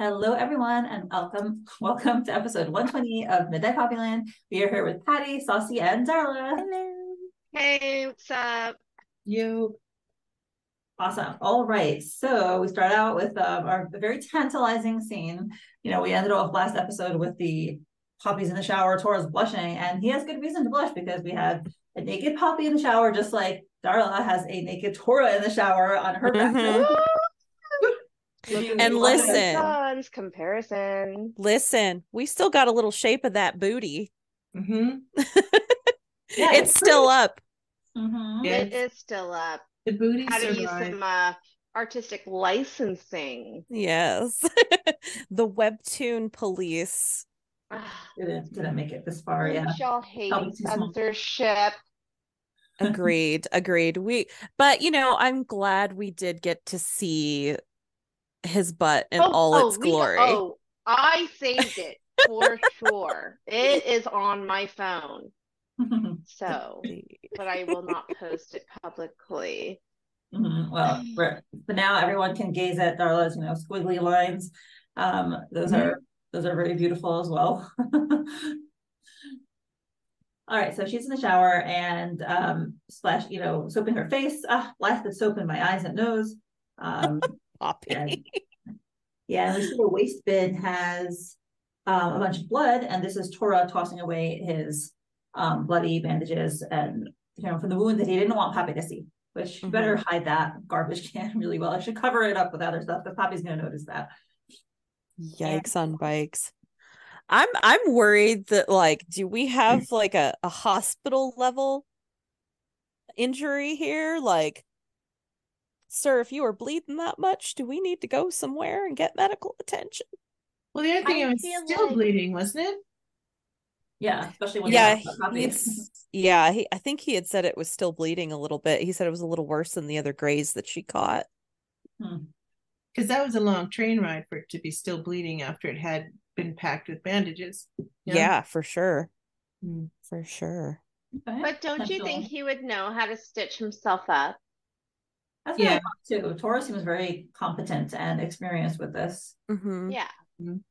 Hello, everyone, and welcome. Welcome to episode 120 of Midnight Poppyland. We are here with Patty, Saucy, and Darla. Hello. Hey, what's up? You. Awesome. All right. So we start out with um, our very tantalizing scene. You know, we ended off last episode with the poppies in the shower. Tora's blushing, and he has good reason to blush because we had a naked poppy in the shower, just like Darla has a naked Tora in the shower on her back. And listen. Sons, comparison. Listen, we still got a little shape of that booty. Mm-hmm. Yeah, it's still up. Mhm. Yeah. It is still up. The booty How to use some uh, artistic licensing. Yes. the webtoon police. Ah, Didn't, didn't make it this far. Yeah. Y'all hate Probably censorship. Agreed. agreed. We but you know, I'm glad we did get to see his butt in all its we- glory. oh, I saved it for sure. It is on my phone. So, but I will not post it publicly. Mhm. Well, for, for now, everyone can gaze at Darla's, you know, squiggly lines. Um, those Mhm. are those are very beautiful as well. All right, so she's in the shower and um, splash, you know, soaping her face. Ah, blast the soap in my eyes and nose. Um, Poppy. yeah, yeah, and we see the waste bin has um, a bunch of blood, and this is Tora tossing away his um, bloody bandages and you know from the wound that he didn't want Poppy to see. Which you better hide that garbage can really well. I should cover it up with other stuff because Poppy's gonna notice that. Yikes on bikes. I'm I'm worried that like do we have like a, a hospital level injury here? Like sir, if you are bleeding that much, do we need to go somewhere and get medical attention? Well, the other thing, I it was still like- bleeding, wasn't it? Yeah, especially when yeah, you he's, yeah, he, I think he had said it was still bleeding a little bit. He said it was a little worse than the other grays that she caught. Because that was a long train ride for it to be still bleeding after it had been packed with bandages. Yeah, for sure. Mm. For sure. But don't you think potential. he would know how to stitch himself up? That's what I Yeah. thought too. Tora seems very competent and experienced with this. hmm Yeah. And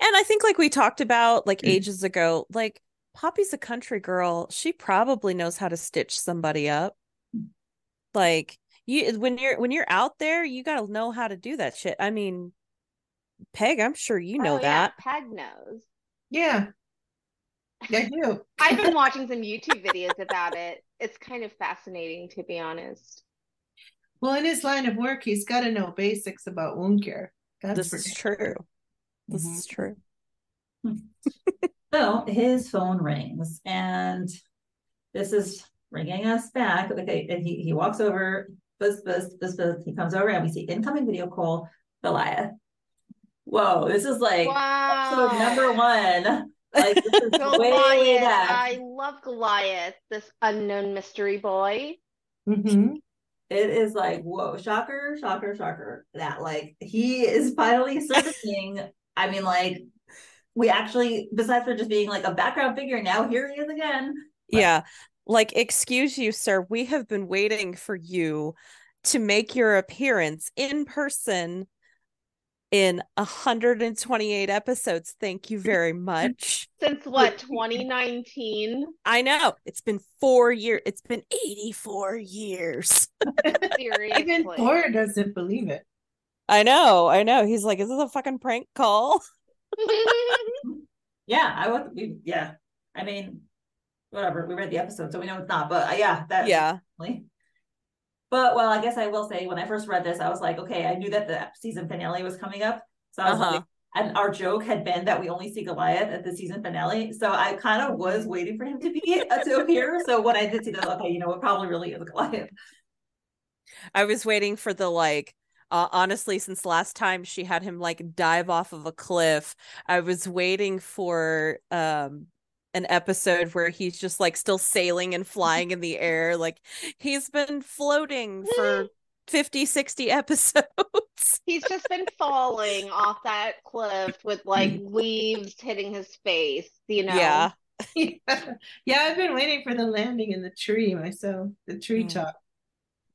I think, like we talked about like Mm. ages ago, like Poppy's a country girl. She probably knows how to stitch somebody up. Like you, when you're when you're out there, you got to know how to do that shit. I mean, Peg, I'm sure you know Oh, yeah, that. Peg knows. Yeah. I do. I've been watching some YouTube videos about it. It's kind of fascinating, to be honest. Well, in his line of work, he's got to know basics about wound care. That's This is sure. true. This Mhm. is true. So his phone rings, and this is bringing us back. Okay, and he, he walks over, buzz, buzz, buzz, buzz. He comes over, and we see incoming video call Goliath. Whoa, this is like Wow. episode number one. Like this is way, way Goliath. back. I love Goliath, this unknown mystery boy. Mhm. It is like whoa, shocker, shocker, shocker. That like he is finally surfacing. I mean, like we actually, besides for just being like a background figure, now here he is again. But- Yeah. Like, excuse you, sir. We have been waiting for you to make your appearance in person in 128 episodes. Thank you very much. Since what, 2019? I know it's been four years. It's been 84 years. Seriously. Even Tora doesn't believe it. I know. I know. He's like, is this a fucking prank call? Yeah, I would. We, yeah, I mean, whatever. We read the episode, so we know it's not. But uh, yeah, that Yeah. definitely. But well, I guess I will say when I first read this, I was like, okay, I knew that the season finale was coming up, so I was Uh-huh. like, and our joke had been that we only see Goliath at the season finale, so I kind of was waiting for him to be to appear. So when I did see that, okay, you know, it probably really is Goliath. I was waiting for the like uh, honestly since last time she had him like dive off of a cliff i was waiting for um an episode where he's just like still sailing and flying in the air. Like he's been floating for 50, 60 episodes. He's just been falling off that cliff with like leaves hitting his face, you know? Yeah. yeah. yeah, I've been waiting for the landing in the tree myself, the treetop.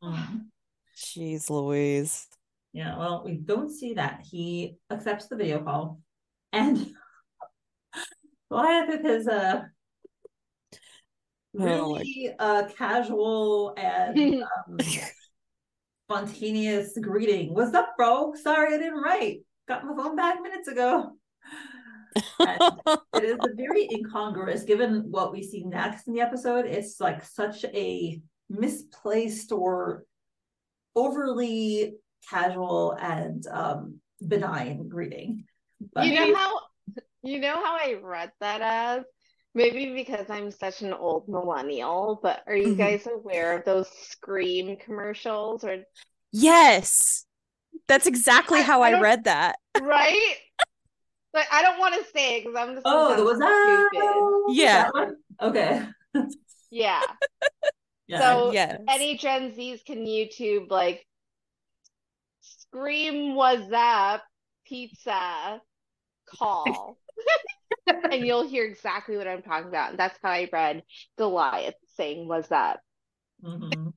Mm. Jeez Louise. Yeah, well, we don't see that. He accepts the video call and Goliath with his uh Oh, really uh casual and um, spontaneous greeting. What's up, bro? Sorry I didn't write. Got my phone back minutes ago. It is a very incongruous given what we see next in the episode. It's like such a misplaced or overly casual and um benign greeting. But You know how you know how I read that as? Maybe because I'm such an old millennial, but are you Mhm. guys aware of those Scream commercials or yes. That's exactly I- how I I, read that. right? Like I don't want to say it because I'm just gonna oh, sound was that. stupid. Yeah. That? Okay. Yeah. Yeah. So yes. any Gen Zs can YouTube like Scream was up pizza call. and you'll hear exactly what I'm talking about. And that's how I read Goliath saying was that. Mhm.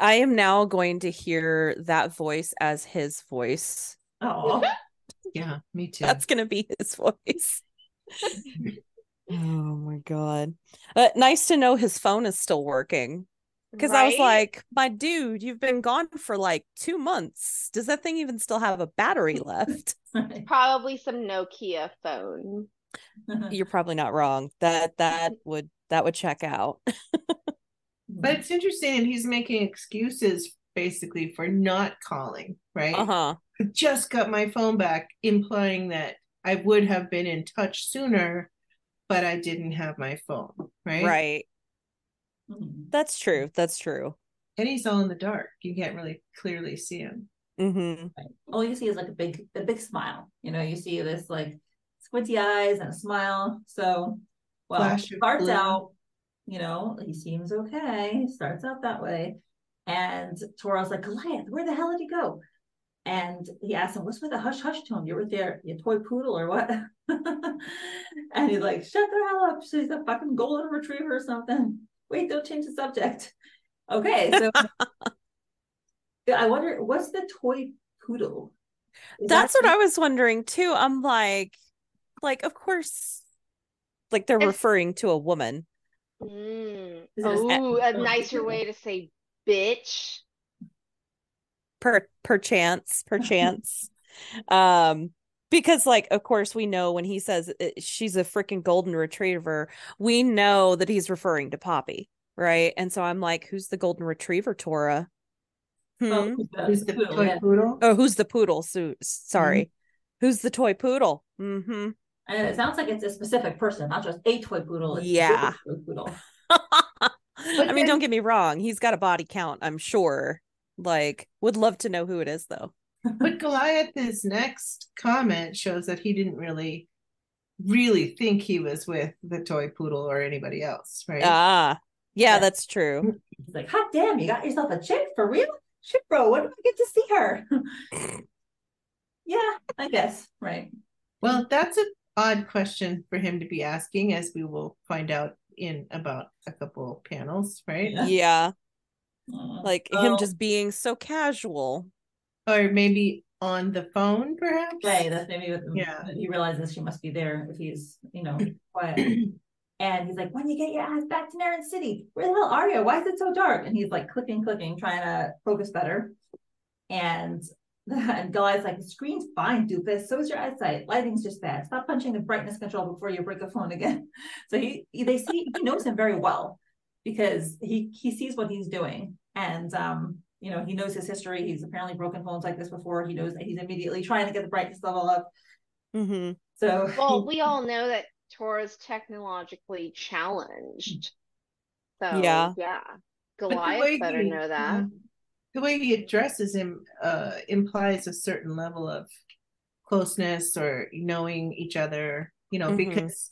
I am now going to hear that voice as his voice. Oh, Yeah, me too. That's going to be his voice. oh my god. Uh, nice to know his phone is still working. Because I was like, my dude, you've been gone for like two months. Does that thing even still have a battery left? probably some Nokia phone. You're probably not wrong. That that would that would check out. but it's interesting, he's making excuses basically for not calling, right? Uh-huh. I just got my phone back, implying that I would have been in touch sooner, but I didn't have my phone, right? Right. Mhm. That's true. That's true. And he's all in the dark. You can't really clearly see him. Mm-hmm. Right. All you see is like a big, a big smile. You know, you see this like squinty eyes and a smile. So, well, Flash starts blue. out, you know, he seems okay. Starts out that way, and Tora's like, Goliath, where the hell did he go? And he asks him, "What's with the hush hush tone? You were there, your toy poodle or what?" and he's like, "Shut the hell up! She's a fucking golden retriever or something." Wait, don't change the subject. Okay, so I wonder what's the toy poodle? Is That's that- what I was wondering too. I'm like, like, of course, like they're It's- referring to a woman. Mm. Is it a- Oh, a nicer way to say bitch. per perchance perchance um because like of course we know when he says she's a freaking golden retriever we know that he's referring to poppy right and so i'm like who's the golden retriever tora Oh, Hmm? who's the Who's the poodle, toy yeah. poodle? oh who's the poodle so sorry who's the toy poodle mm-hmm And it sounds like it's a specific person, not just a toy poodle. It's Yeah. a toy poodle. i mean don't get me wrong he's got a body count i'm sure like would love to know who it is though But Goliath's next comment shows that he didn't really, really think he was with the toy poodle or anybody else, right? ah yeah Yeah. that's true He's like, hot damn, you got yourself a chick for real? Shit, bro, when do I get to see her? yeah, I guess. Right. Well, that's an odd question for him to be asking, as we will find out in about a couple panels, right? Yeah. yeah like Oh. him just being so casual Or maybe on the phone, perhaps. Right, that's maybe what Yeah. he realizes she must be there if he's, you know, quiet. and he's like, When you get your ass back to Naren City, where the hell are you? Why is it so dark? And he's like clicking, clicking, trying to focus better. And and Goliath's like, the screen's fine, doofus. So is your eyesight. Lighting's just bad. Stop punching the brightness control before you break the phone again. So he they see he knows him very well because he he sees what he's doing. And um, you know, he knows his history. He's apparently broken phones like this before. He knows that he's immediately trying to get the brightness level up. hmm So Well, we all know that Tora's technologically challenged. So Yeah. yeah. Goliath way better he- know that. The way he addresses him uh, implies a certain level of closeness or knowing each other, you know, Mhm. because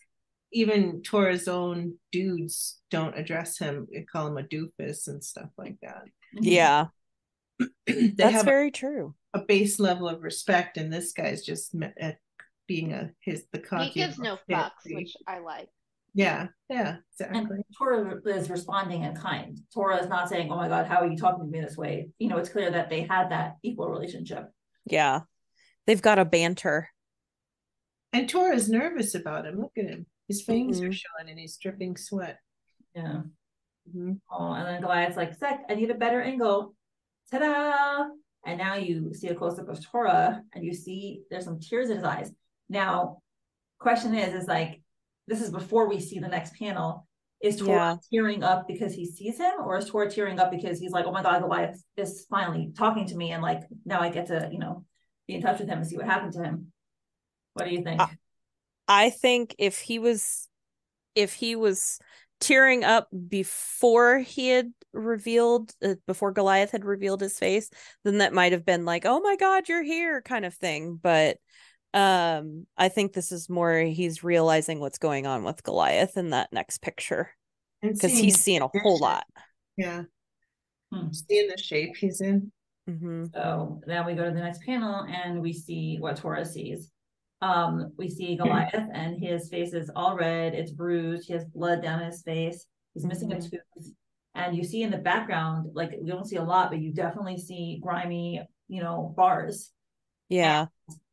even Tora's own dudes don't address him. They call him a doofus and stuff like that. Yeah, they that's have very true. a base level of respect, and this guy's just me- uh, being a his the cocky. He gives no fucks, shit. which I like. yeah, yeah, And exactly. Tora is responding in kind. Tora is not saying, "Oh my god, how are you talking to me this way?" You know, it's clear that they had that equal relationship. Yeah, they've got a banter. And Tora's nervous about him. Look at him. His fangs are Mhm. showing, and he's dripping sweat. Yeah. Mhm. Oh, and then Goliath's like, "Sec, I need a better angle." Ta-da! And now you see a close up of Tora, and you see there's some tears in his eyes. Now, question is, is like, this is before we see the next panel. Is Tora Yeah. tearing up because he sees him, or is Tora tearing up because he's like, "Oh my God, Goliath is finally talking to me, and like now I get to, you know, be in touch with him and see what happened to him." What do you think? I think if he was if he was tearing up before he had revealed uh, before Goliath had revealed his face, then that might have been like, "Oh my god, you're here" kind of thing, but um I think this is more he's realizing what's going on with Goliath in that next picture because he's his seeing a whole lot. Yeah, Hmm. seeing the shape he's in. hmm So now we go to the next panel and we see what Tora sees. Um, we see Goliath and his face is all red, it's bruised, he has blood down his face, he's missing a tooth. And you see in the background, like we don't see a lot, but you definitely see grimy, you know, bars. Yeah.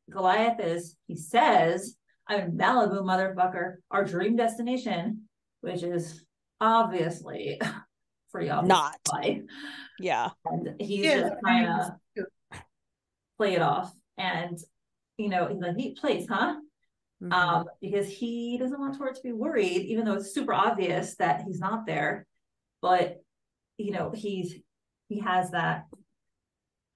Goliath is, he says, I'm in Malibu, motherfucker, our dream destination, which is obviously pretty obvious. Not. Yeah. And he's Yeah, just trying to play it off. And, you know, he's a neat place, huh? Mhm. Um, because he doesn't want Tor to be worried, even though it's super obvious that he's not there. But, you know, he's, he has that.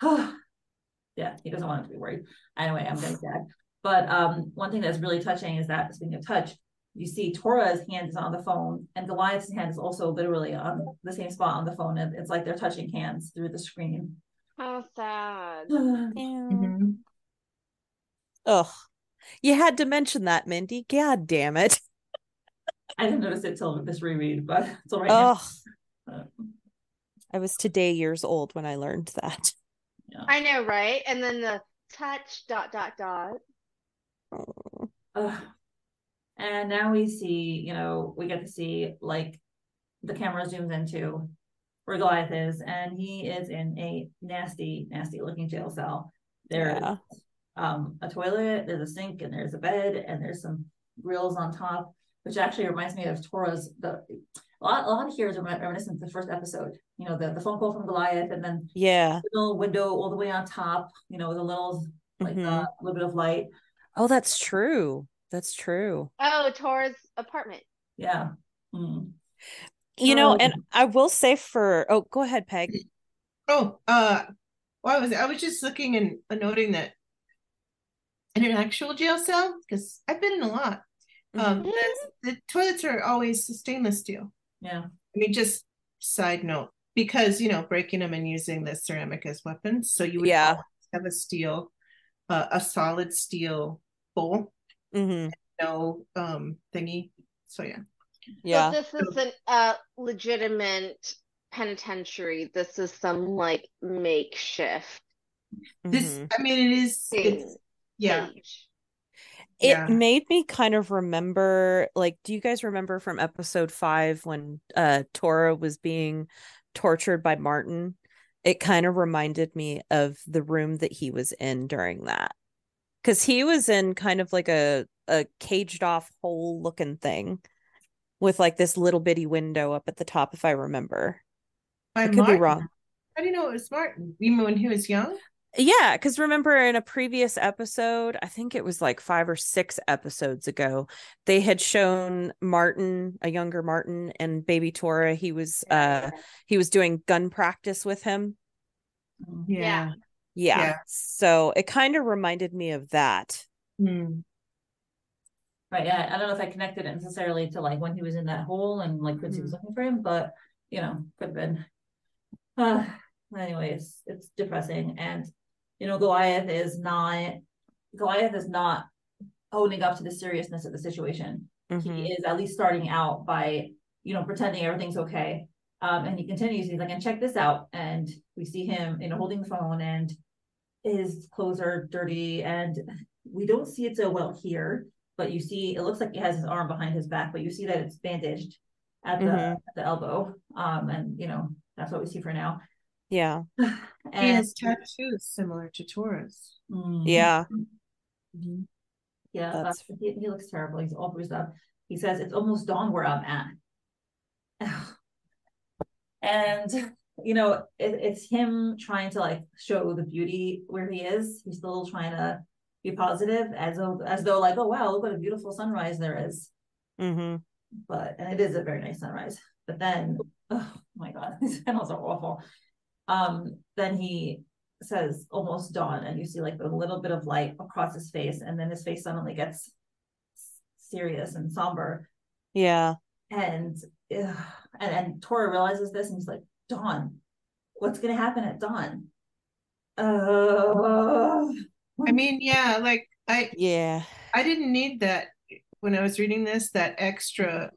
Oh, yeah, he doesn't want him to be worried. Anyway, I'm getting sad. But um, one thing that's really touching is that speaking of touch, you see Tora's hand is on the phone, and Goliath's hand is also literally on the same spot on the phone. And it's like they're touching hands through the screen. How sad. Yeah. Ugh. You had to mention that, Mindy. God damn it. I didn't notice it till this reread, but it's all right. now. Ugh. Uh, I was today years old when I learned that. I know, right? And then the touch dot dot dot. Oh. Ugh. and now we see, you know, we get to see like the camera zooms into where Goliath is, and he is in a nasty, nasty looking jail cell. There's Yeah. Um a toilet, there's a sink, and there's a bed, and there's some grills on top, which actually reminds me of Tora's the a lot, a lot of here is remi- reminiscent of the first episode. You know, the, the phone call from Goliath, and then Yeah. the little window all the way on top, you know, with a little like Mhm. uh, a little bit of light. Oh, that's true. That's true. Oh, Tora's apartment. Yeah. Mm. You know, Um, and I will say for oh, go ahead, Peg. Oh, uh, well, I was I was just looking and uh, noting that in an actual jail cell, because I've been in a lot. Um, Mhm. the, the toilets are always stainless steel. Yeah. I mean, just side note, because you know, breaking them and using the ceramic as weapons, so you would Yeah. have a steel, uh, a solid steel bowl, mm-hmm. no um thingy. So yeah, Yeah. So this isn't a legitimate penitentiary. This is some like makeshift this mhm. I mean, it is. It's, thing. Yeah, page. It Yeah. made me kind of remember like do you guys remember from episode 5 when uh Tora was being tortured by Martin? It kind of reminded me of the room that he was in during that. Cuz he was in kind of like a a caged off hole looking thing with like this little bitty window up at the top if I remember. By I could Martin. be wrong. How do you know it was Martin? You mean when he was young? Yeah, because remember in a previous episode, I think it was like five or six episodes ago, they had shown Martin, a younger Martin, and baby Tora. He was uh he was doing gun practice with him. Mm. Yeah. Yeah. Yeah. So it kind of reminded me of that. Hmm. Right. Yeah. I don't know if I connected it necessarily to like when he was in that hole and like Quincy was looking for him, but you know, could have been. Uh, anyways, it's depressing. And you know, Goliath is not Goliath is not owning up to the seriousness of the situation. he Mhm. is at least starting out by, you know, pretending everything's okay. Um, and he continues, he's like, and check this out. And we see him, you know, holding the phone and his clothes are dirty and we don't see it so well here, but you see, it looks like he has his arm behind his back, but you see that it's bandaged at the, Mhm. at the elbow. Um, and you know, that's what we see for now. Yeah. He And has tattoos similar to Tora's. Mm. Yeah. Yeah, That's- uh, he, he looks terrible. He's all bruised up. He says it's almost dawn where I'm at. and you know, it, it's him trying to like show the beauty where he is. He's still trying to be positive, as though as though like, oh wow, look what a beautiful sunrise there is. Mm-hmm. But and it is a very nice sunrise. But then, oh my god, these panels are awful. Um, then he says almost dawn, and you see like a little bit of light across his face, and then his face suddenly gets serious and somber. Yeah. And ugh, and and Tora realizes this, and he's like, "Dawn, what's gonna happen at dawn?" Uh, I mean, yeah, like I Yeah. I didn't need that when I was reading this, that extra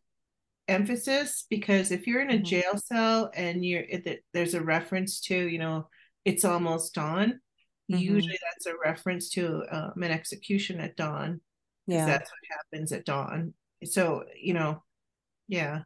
emphasis, because if you're in a Mhm. jail cell and you're it, there's a reference to, you know, it's almost dawn, Mhm. usually that's a reference to um, an execution at dawn, Yeah. that's what happens at dawn. So, you know, yeah.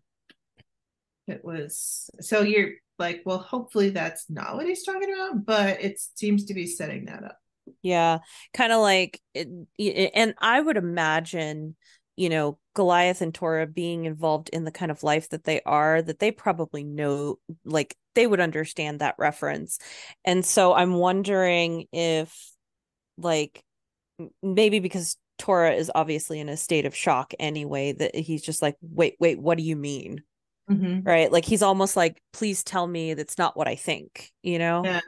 It was so you're like, well, hopefully that's not what he's talking about, but it seems to be setting that up. Yeah, kind of like, it, y- and I would imagine, you know, Goliath and Tora being involved in the kind of life that they are, that they probably know, like, they would understand that reference. And so I'm wondering if, like, maybe because Tora is obviously in a state of shock anyway, that he's just like, wait, wait, what do you mean? Mhm. Right? Like, he's almost like, please tell me that's not what I think, you know? Yeah.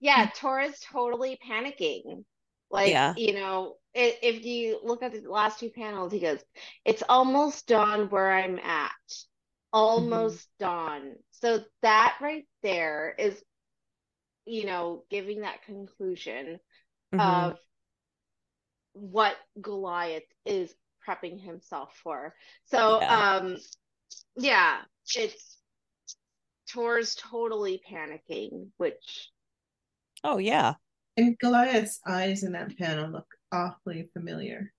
Yeah, Tora's totally panicking. Like, Yeah. you know, i if you look at the last two panels, he goes, It's almost dawn where I'm at. Almost dawn. So that right there is, you know, giving that conclusion Mhm. of what Goliath is prepping himself for. So, Yeah. um, yeah, it's Tor's totally panicking, which Oh, yeah. And Goliath's eyes in that panel look awfully familiar.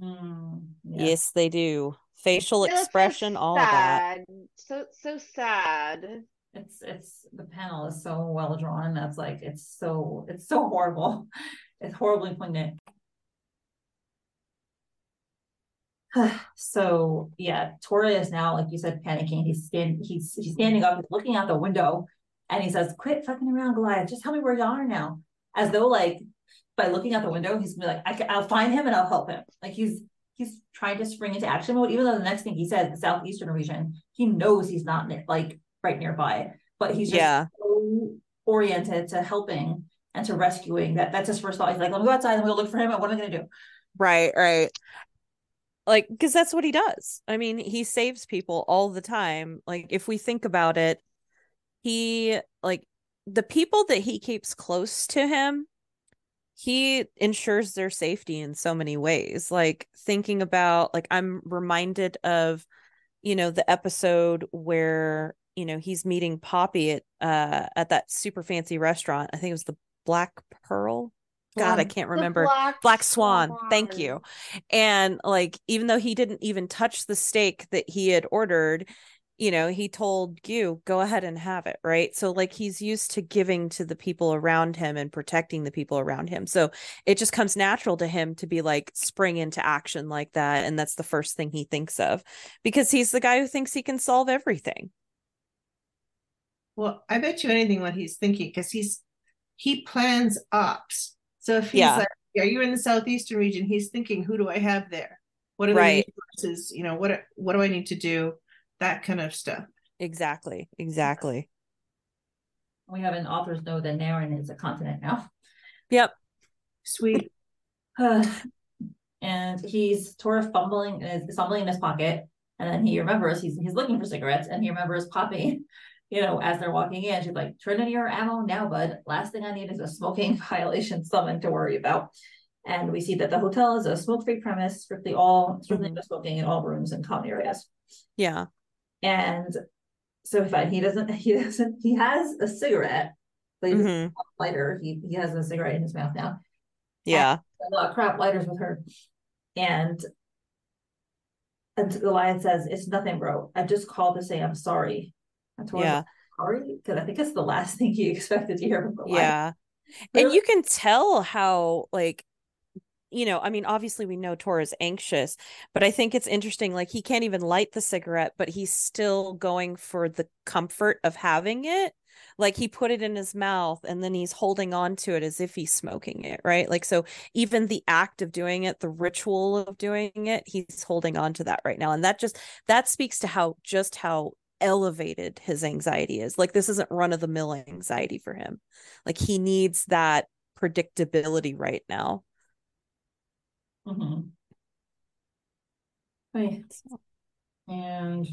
mm, yeah. Yes, they do. Facial Yeah, that's so expression, all that. So so sad. It's it's the panel is so well drawn. That's like it's so it's so horrible. It's horribly poignant. so yeah, Tora is now, like you said, panicking. He's stand he's he's standing up, he's looking out the window, and he says, "Quit fucking around, Goliath. Just tell me where you are now." As though like by looking out the window, he's gonna be like, I can, "I'll find him and I'll help him." Like he's he's trying to spring into action mode. Even though the next thing he says, the southeastern region, he knows he's not near, like right nearby, but he's just Yeah. so oriented to helping and to rescuing that that's his first thought. He's like, let me go outside and we'll look for him. And what am I gonna do? Right, right. Like, because that's what he does. I mean, he saves people all the time. Like, if we think about it, he, the people that he keeps close to him, he ensures their safety in so many ways. Like, thinking about, like, I'm reminded of, you know, the episode where, you know, he's meeting Poppy at, uh, at that super fancy restaurant. I think it was the Black Pearl. God, I Um, can't remember. Black Black Swan. Thank you. And like, even though he didn't even touch the steak that he had ordered, you know, he told you, go ahead and have it. Right. So, like, he's used to giving to the people around him and protecting the people around him. So it just comes natural to him to be like, spring into action like that. And that's the first thing he thinks of because he's the guy who thinks he can solve everything. Well, I bet you anything what he's thinking because he's he plans ops. So if he's Yeah. like, "Are you in the southeastern region?" He's thinking, "Who do I have there? What are the Right. resources? You know, what what do I need to do? That kind of stuff." Exactly. Exactly. We have an author's note that Naren is a continent now. Yep. Sweet. and he's sort of fumbling, is fumbling in his pocket, and then he remembers he's he's looking for cigarettes, and he remembers Poppy, you know, as they're walking in, she's like, "Turn in your ammo now, bud. Last thing I need is a smoking violation summon to worry about." And we see that the hotel is a smoke-free premise, strictly all strictly Mhm. no smoking in all rooms and common areas. Yeah. And so fine, he doesn't he doesn't he has a cigarette, but he doesn't Mhm. have a lighter. He he has a cigarette in his mouth now. Yeah. a lot of crap lighters with her. And and Goliath says, It's nothing, bro. I just called to say I'm sorry. I told Yeah. him sorry because I think it's the last thing he expected to hear from Goliath. Yeah. And you can tell how like you know, I mean, obviously we know Tora's anxious, but I think it's interesting. Like he can't even light the cigarette, but he's still going for the comfort of having it. Like he put it in his mouth and then he's holding on to it as if he's smoking it, right? Like so even the act of doing it, the ritual of doing it, he's holding on to that right now. And that just that speaks to how just how elevated his anxiety is. Like this isn't run of the mill anxiety for him. Like he needs that predictability right now. Mhm. Right. And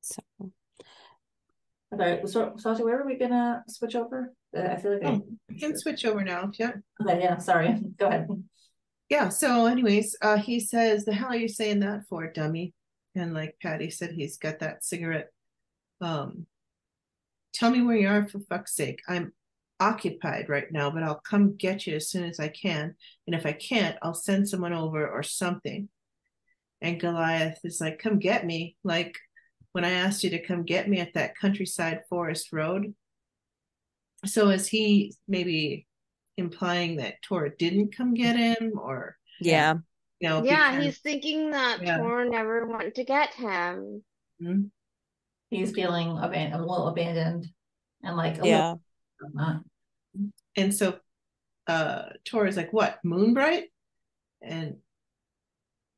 So okay, so Sasha, where are we gonna switch over? Uh, I feel like I, Oh, we can switch over now. Yeah. okay, yeah, sorry. Go ahead. Yeah. So, anyways, uh, he says, "The hell are you saying that for, dummy?" And like Patty said, he's got that cigarette. Um, tell me where you are for fuck's sake. I'm occupied right now, but I'll come get you as soon as I can. And if I can't, I'll send someone over or something. And Goliath is like, "Come get me!" Like when I asked you to come get me at that countryside forest road. So is he maybe implying that Tora didn't come get him, or yeah. you know? Yeah, because- he's thinking that Yeah. Tor never went to get him. Mhm. He's feeling aban- a little abandoned and like a Yeah. little not. And so uh Tora's like, what, Moonbright? And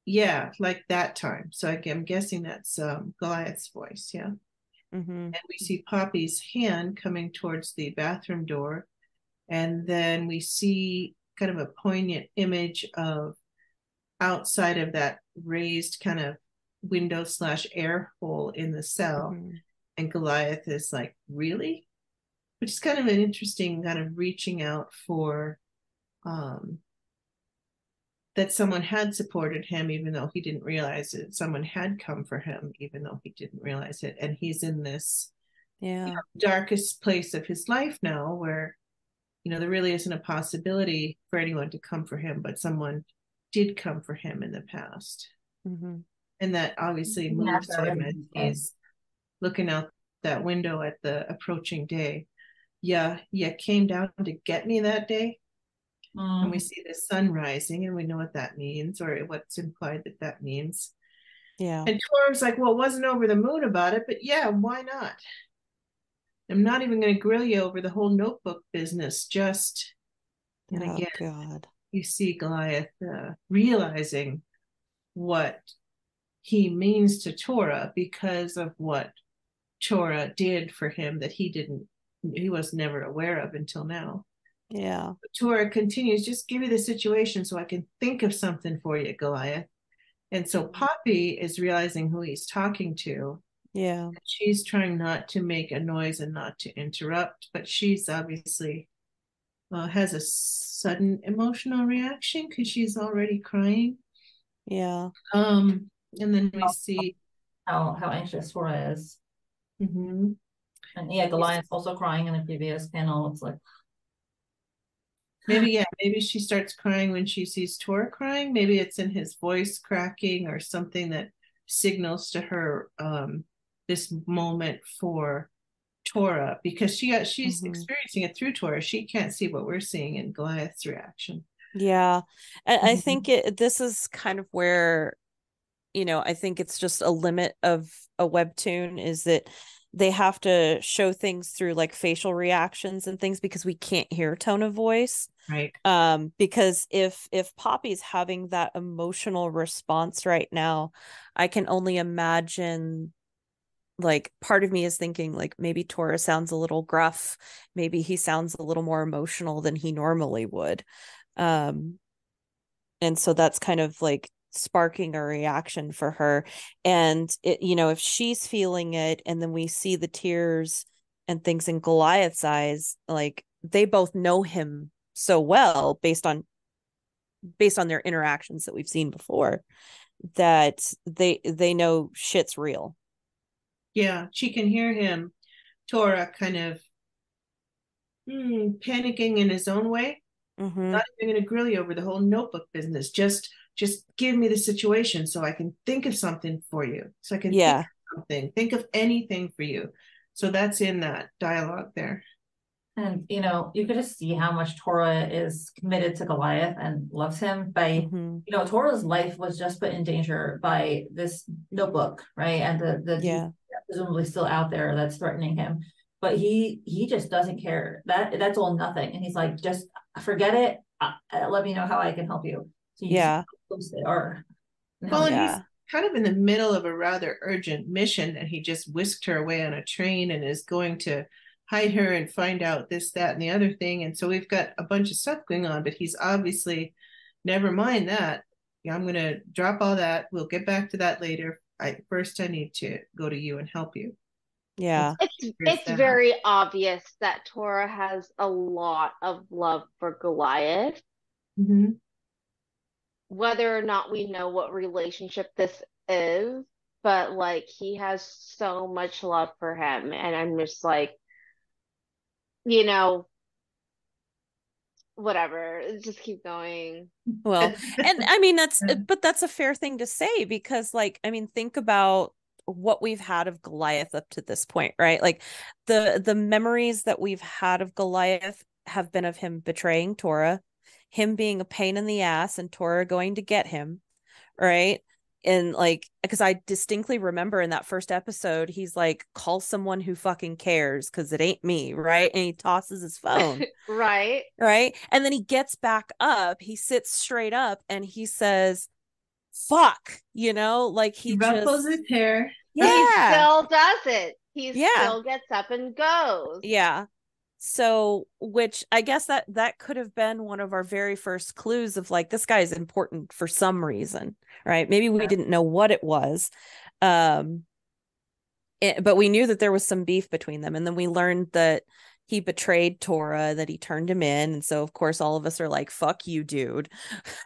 yeah, like that time. So I, I'm guessing that's um Goliath's voice, yeah. hmm And we see Poppy's hand coming towards the bathroom door. And then we see kind of a poignant image of outside of that raised kind of window slash air hole in the cell. Mhm. and Goliath is like, really? Which is kind of an interesting kind of reaching out for um that someone had supported him even though he didn't realize it. Someone had come for him even though he didn't realize it. And he's in this Yeah. darkest place of his life now where you know there really isn't a possibility for anyone to come for him, but someone did come for him in the past. hmm And that obviously Yeah, moves sorry. him as he's looking out that window at the approaching day. Yeah, yeah, came down to get me that day. And we Mm, see the sun rising, and we know what that means, or what's implied that that means. Yeah. And Tora's like, well, it wasn't over the moon about it, but yeah, why not? I'm not even going to grill you over the whole notebook business. Just, and Oh again, God. you see Goliath uh, realizing what he means to Tora because of what Tora did for him that he didn't, he was never aware of until now. Yeah. But Tora continues, just give me the situation so I can think of something for you, Goliath. And so Poppy is realizing who he's talking to. Yeah. She's trying not to make a noise and not to interrupt, but she's obviously uh, has a sudden emotional reaction because she's already crying. Yeah. Um, and then we see, how how anxious Tora is. Mhm. And yeah, Goliath's also crying in the previous panel. It's like maybe yeah, maybe she starts crying when she sees Tor crying. Maybe it's in his voice cracking or something that signals to her um, this moment for Tora because she got, she's Mhm. experiencing it through Tora. She can't see what we're seeing in Goliath's reaction. Yeah. And I Mhm. think it this is kind of where, you know, I think it's just a limit of a webtoon is that they have to show things through like facial reactions and things because we can't hear tone of voice. Right. um because if if poppy's having that emotional response right now i can only imagine like part of me is thinking like maybe Tora sounds a little gruff maybe he sounds a little more emotional than he normally would um and so that's kind of like sparking a reaction for her and it you know if she's feeling it and then we see the tears and things in Goliath's eyes like they both know him so well based on based on their interactions that we've seen before that they they know shit's real Yeah, she can hear him, Tora, kind of hmm, panicking in his own way. Mhm. Not even to grill you over the whole notebook business. Just, just give me the situation so I can think of something for you. So I can Yeah. think of something, think of anything for you. So that's in that dialogue there. And you know, you could just see how much Tora is committed to Goliath and loves him by Mhm. you know, Tora's life was just put in danger by this notebook, right? And the the Yeah. presumably still out there that's threatening him. But he he just doesn't care. That that's all nothing. And he's like, just forget it. Uh, uh, let me know how I can help you. So you Yeah. How close they are. Well, Yeah. he's kind of in the middle of a rather urgent mission, and he just whisked her away on a train and is going to hide her and find out this, that, and the other thing. And so we've got a bunch of stuff going on, but he's obviously never mind that. I'm going to drop all that. We'll get back to that later. I first I need to go to you and help you. Yeah. It's it's that. very obvious that Tora has a lot of love for Goliath. Mm-hmm. Whether or not we know what relationship this is, but like he has so much love for him, and I'm just like, you know, whatever. Just keep going. Well, and I mean that's but that's a fair thing to say because like I mean think about what we've had of Goliath up to this point, right? Like the the memories that we've had of Goliath have been of him betraying Tora, him being a pain in the ass and Tora going to get him, right? And like because I distinctly remember in that first episode he's like call someone who fucking cares cuz it ain't me, right? And he tosses his phone Right? right? And then he gets back up, he sits straight up and he says, fuck, you know, like he, He ruffles just, his hair. Yeah. He still does it. He Yeah. still gets up and goes. yeah. So, which I guess that that could have been one of our very first clues of like this guy is important for some reason, right? Maybe we Yeah. didn't know what it was, um, it- but we knew that there was some beef between them, and then we learned that he betrayed Tora, that he turned him in, and so of course all of us are like, "Fuck you, dude."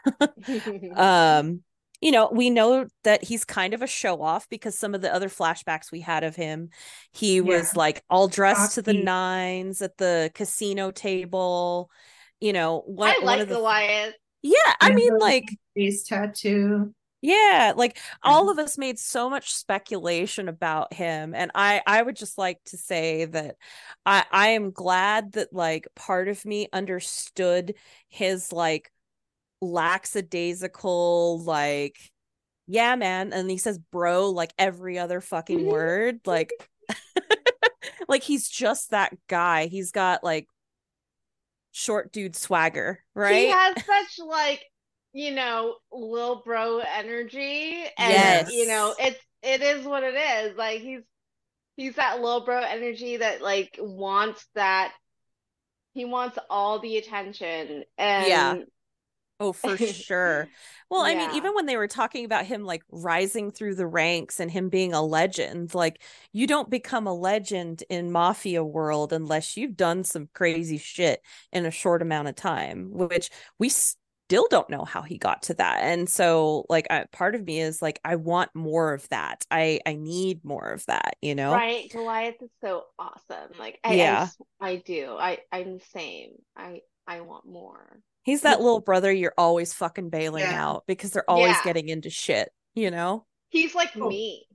um you know we know that he's kind of a show off because some of the other flashbacks we had of him he was like all dressed to the nines at the casino table you know one, I like the Goliath. yeah i mean like Face tattoo. yeah like all of us made so much speculation about him and i i would just like to say that i i am glad that like part of me understood his like lackadaisical like yeah man and he says bro like every other fucking word like like he's just that guy he's got like short dude swagger right He has such like, you know, little bro energy. And Yes. you know, it's it is what it is. Like he's he's that little bro energy that like wants that he wants all the attention. And Yeah. Oh, for sure. Well, I mean, even when they were talking about him like rising through the ranks and him being a legend, like you don't become a legend in mafia world unless you've done some crazy shit in a short amount of time, which we still don't know how he got to that. And so, like, I, part of me is like, I want more of that. I I need more of that. You know? Right, Goliath is so awesome. Like I, I Yeah. s- I do. I I'm the same. I I want more. He's that little brother you're always fucking bailing Yeah. out because they're always Yeah. getting into shit. You know? He's like Oh. me.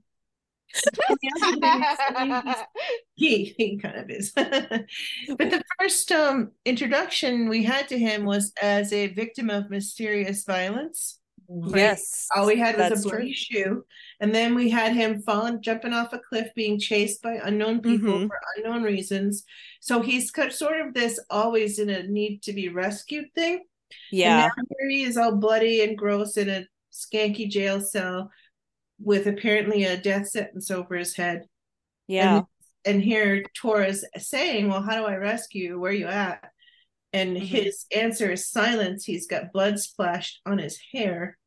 And the other thing is, I mean, he's- he he kind of is but the first um introduction we had to him was as a victim of mysterious violence Right. Yes. all we had was a bloody shoe and then we had him falling jumping off a cliff being chased by unknown people Mhm. for unknown reasons so he's sort of this always in a need to be rescued thing Yeah. and now here he is all bloody and gross in a skanky jail cell with apparently a death sentence over his head Yeah. and here Tora's saying, "Well, how do I rescue? you? Where are you at?" And Mhm. his answer is silence. He's got blood splashed on his hair.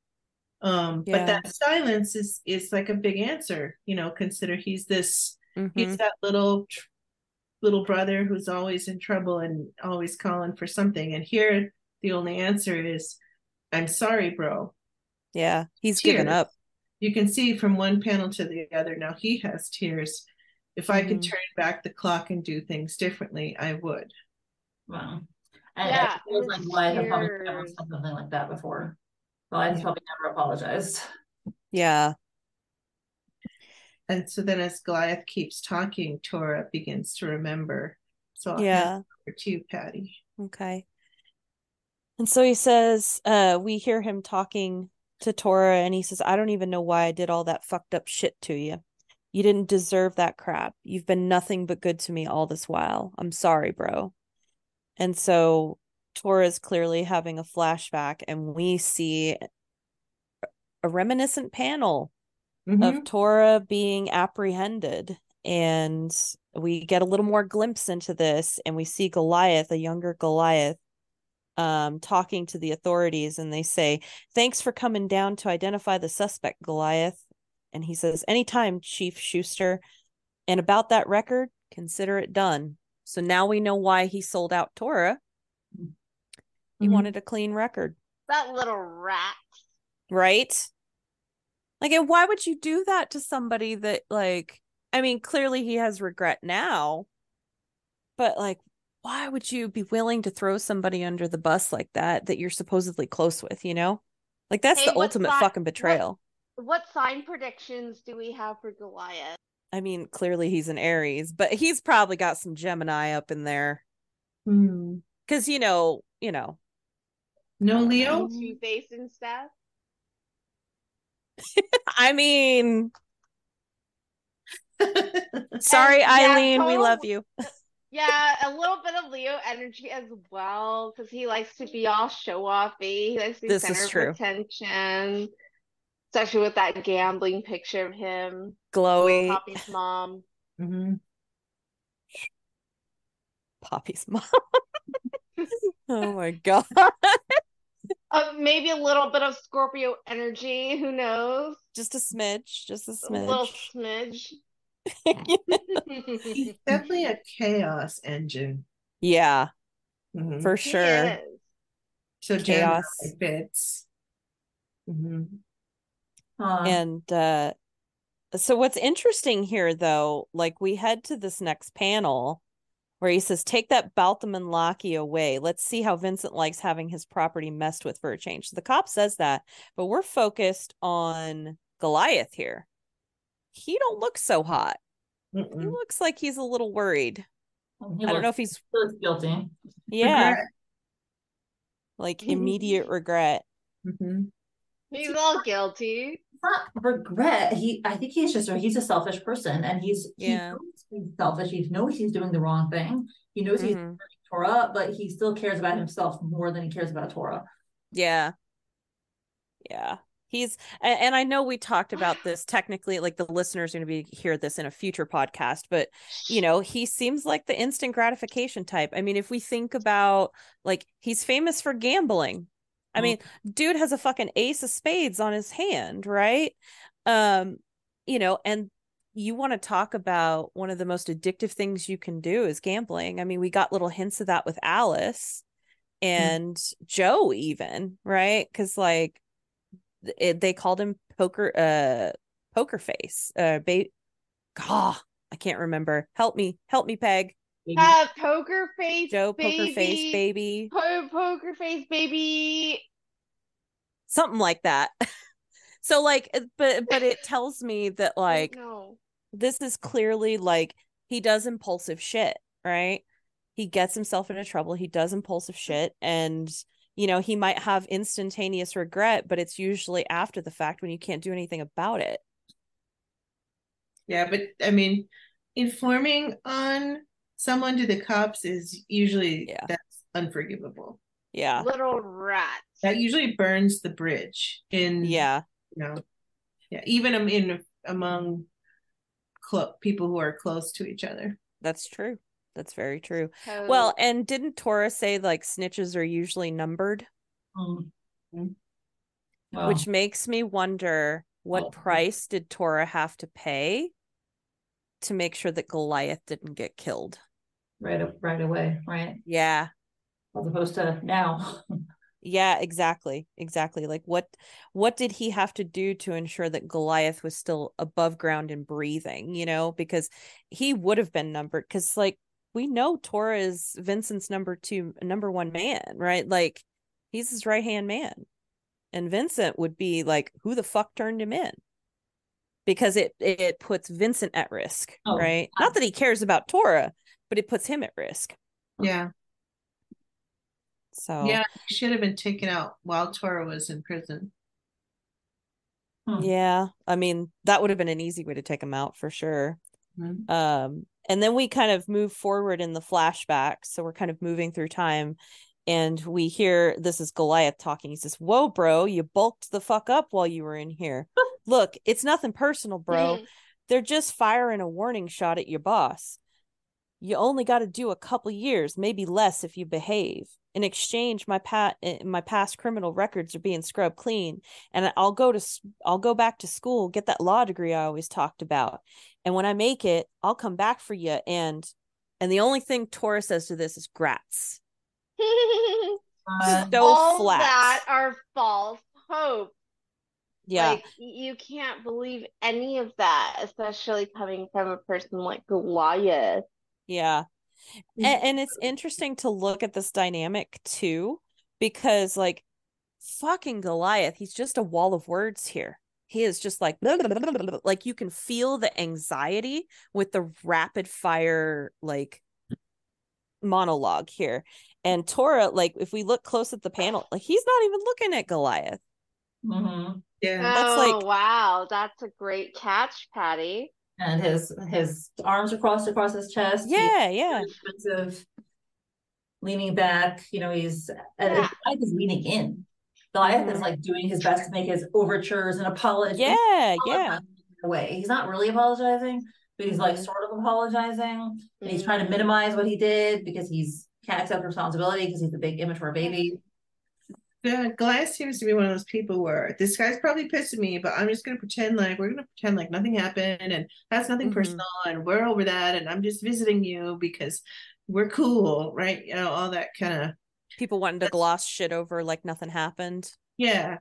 Um, Yeah. but that silence is is like a big answer, you know. Consider he's this Mhm. he's that little tr- little brother who's always in trouble and always calling for something. And here, the only answer is, I'm sorry, bro. Yeah, he's given up. You can see from one panel to the other now he has tears. If I could Mhm. turn back the clock and do things differently, I would. Wow. And Yeah, it feels his like Goliath had probably never said something like that before. Goliath Yeah. probably never apologized. Yeah. And so then as Goliath keeps talking, Tora begins to remember. So I'll Yeah. it over to you, Patty. Okay. And so he says, uh, we hear him talking to Tora, and he says, I don't even know why I did all that fucked up shit to you. You didn't deserve that crap. You've been nothing but good to me all this while. I'm sorry, bro. And so Tora is clearly having a flashback, and we see a reminiscent panel Mhm. of Tora being apprehended. And we get a little more glimpse into this, and we see Goliath, a younger Goliath, um, talking to the authorities, and they say, Thanks for coming down to identify the suspect, Goliath. And he says, Anytime, Chief Schuster. And about that record, consider it done. So now we know why he sold out Tora. He Mhm. wanted a clean record, That little rat. right? Like, and why would you do that to somebody that, like, I mean, clearly he has regret now, but like, why would you be willing to throw somebody under the bus like that that you're supposedly close with, you know? Like, that's Hey, the ultimate si- fucking what- betrayal. What sign predictions do we have for Goliath? I mean, clearly he's an Aries, but he's probably got some Gemini up in there. Hmm. Cause you know, you know, No, Leo? Two Face and stuff. I mean, sorry, yeah, Eileen, we total- love you. Yeah, a little bit of Leo energy as well, because he likes to be all show offy. He likes to be This is center of true. attention, especially with that gambling picture of him, Glowy Poppy's mom. Mhm. Poppy's mom. oh my god. Uh, maybe a little bit of Scorpio energy. Who knows? Just a smidge. Just a smidge. A little smidge. smidge. He's definitely a chaos engine. yeah, Mhm. for He sure. is. So Gemini Chaos. fits. Mhm. And uh so what's interesting here though, like we head to this next panel where he says, Take that Baltimore lackey away. Let's see how Vincent likes having his property messed with for a change. So the cop says that, but we're focused on Goliath here. He don't look so hot. He Mm-mm. looks like he's a little worried. he I don't know if he's he guilty. yeah, Regret. like immediate regret. Mhm. He's all guilty. Not regret. He, I think he's just he's a selfish person, and he's he Yeah. he's selfish. He knows he's doing the wrong thing. He knows he's Mhm. Tora, but he still cares about himself more than he cares about Tora. Yeah. Yeah. He's a- and I know we talked about this technically like the listeners are going to be hear this in a future podcast but you know he seems like the instant gratification type. I mean if we think about like he's famous for gambling. I Mhm. mean dude has a fucking ace of spades on his hand, right? Um you know and you want to talk about one of the most addictive things you can do is gambling. I mean we got little hints of that with Alice and Joe even, right? Cuz like it, they called him poker uh poker face. Uh ba- God, I can't remember. Help me. Help me Peg. Uh, poker face, Joe baby. poker face baby. Po- poker face, baby. Something like that. so like but but it tells me that like no. this is clearly like he does impulsive shit, right? He gets himself into trouble. He does impulsive shit and you know, he might have instantaneous regret, but it's usually after the fact when you can't do anything about it. Yeah, but I mean, informing on someone to the cops is usually Yeah. that's unforgivable. Yeah. Little rat. That usually burns the bridge in Yeah. you know, yeah, even in among clo- people who are close to each other. That's true. That's very true. So- Well, and didn't Tora say like snitches are usually numbered, Mm. Mm. Well, which makes me wonder what Oh. price did Tora have to pay to make sure that Goliath didn't get killed? Right up right away, right? Yeah. As opposed to now. Yeah, exactly. Exactly. Like what what did he have to do to ensure that Goliath was still above ground and breathing, you know? Because he would have been numbered cuz like we know Tora is Vincent's number 2 number 1 man, right? Like he's his right-hand man. And Vincent would be like who the fuck turned him in? Because it it puts Vincent at risk, Oh, right? Not that he cares about Tora, but it puts him at risk. Yeah. So Yeah. He should have been taken out while Tora was in prison. Hmm. Yeah, I mean that would have been an easy way to take him out for sure. Mhm. Um, and then we kind of move forward in the flashback, so we're kind of moving through time, and we hear this is Goliath talking. He says, "Whoa, bro, you bulked the fuck up while you were in here. Look, it's nothing personal, bro. They're just firing a warning shot at your boss. You only got to do a couple years, maybe less if you behave. In exchange, my pat eh, my past criminal records are being scrubbed clean, and I'll go to s- I'll go back to school, get that law degree I always talked about. And when I make it, I'll come back for you. And and the only thing Tora says to this is grats. Uh, So All flat. that are false hope. Yeah, Like you can't believe any of that, especially coming from a person like Goliath. Yeah. Mm-hmm. and, and it's interesting to look at this dynamic too because like fucking goliath he's just a wall of words here he is just like like you can feel the anxiety with the rapid fire like monologue here and tora like if we look close at the panel like he's not even looking at goliath mhm. Yeah. That's oh like- wow, that's a great catch, Patty. And his his arms are crossed across his chest. He's yeah yeah very defensive, leaning back. You know, he's and Yeah. Goliath is leaning in. Goliath is Mhm. like doing his best to make his overtures and apology. yeah yeah Way he's not really apologizing, but he's like Mhm. sort of apologizing, and he's trying to Mhm. minimize what he did because he's can't accept responsibility because he's a big immature baby. Yeah, Goliath seems to be one of those people where this guy's probably pissed at me, but I'm just gonna pretend like we're gonna pretend like nothing happened and that's nothing Mhm. personal and we're over that and I'm just visiting you because we're cool, right? You know, all that kind of people wanting to gloss shit over like nothing happened yeah.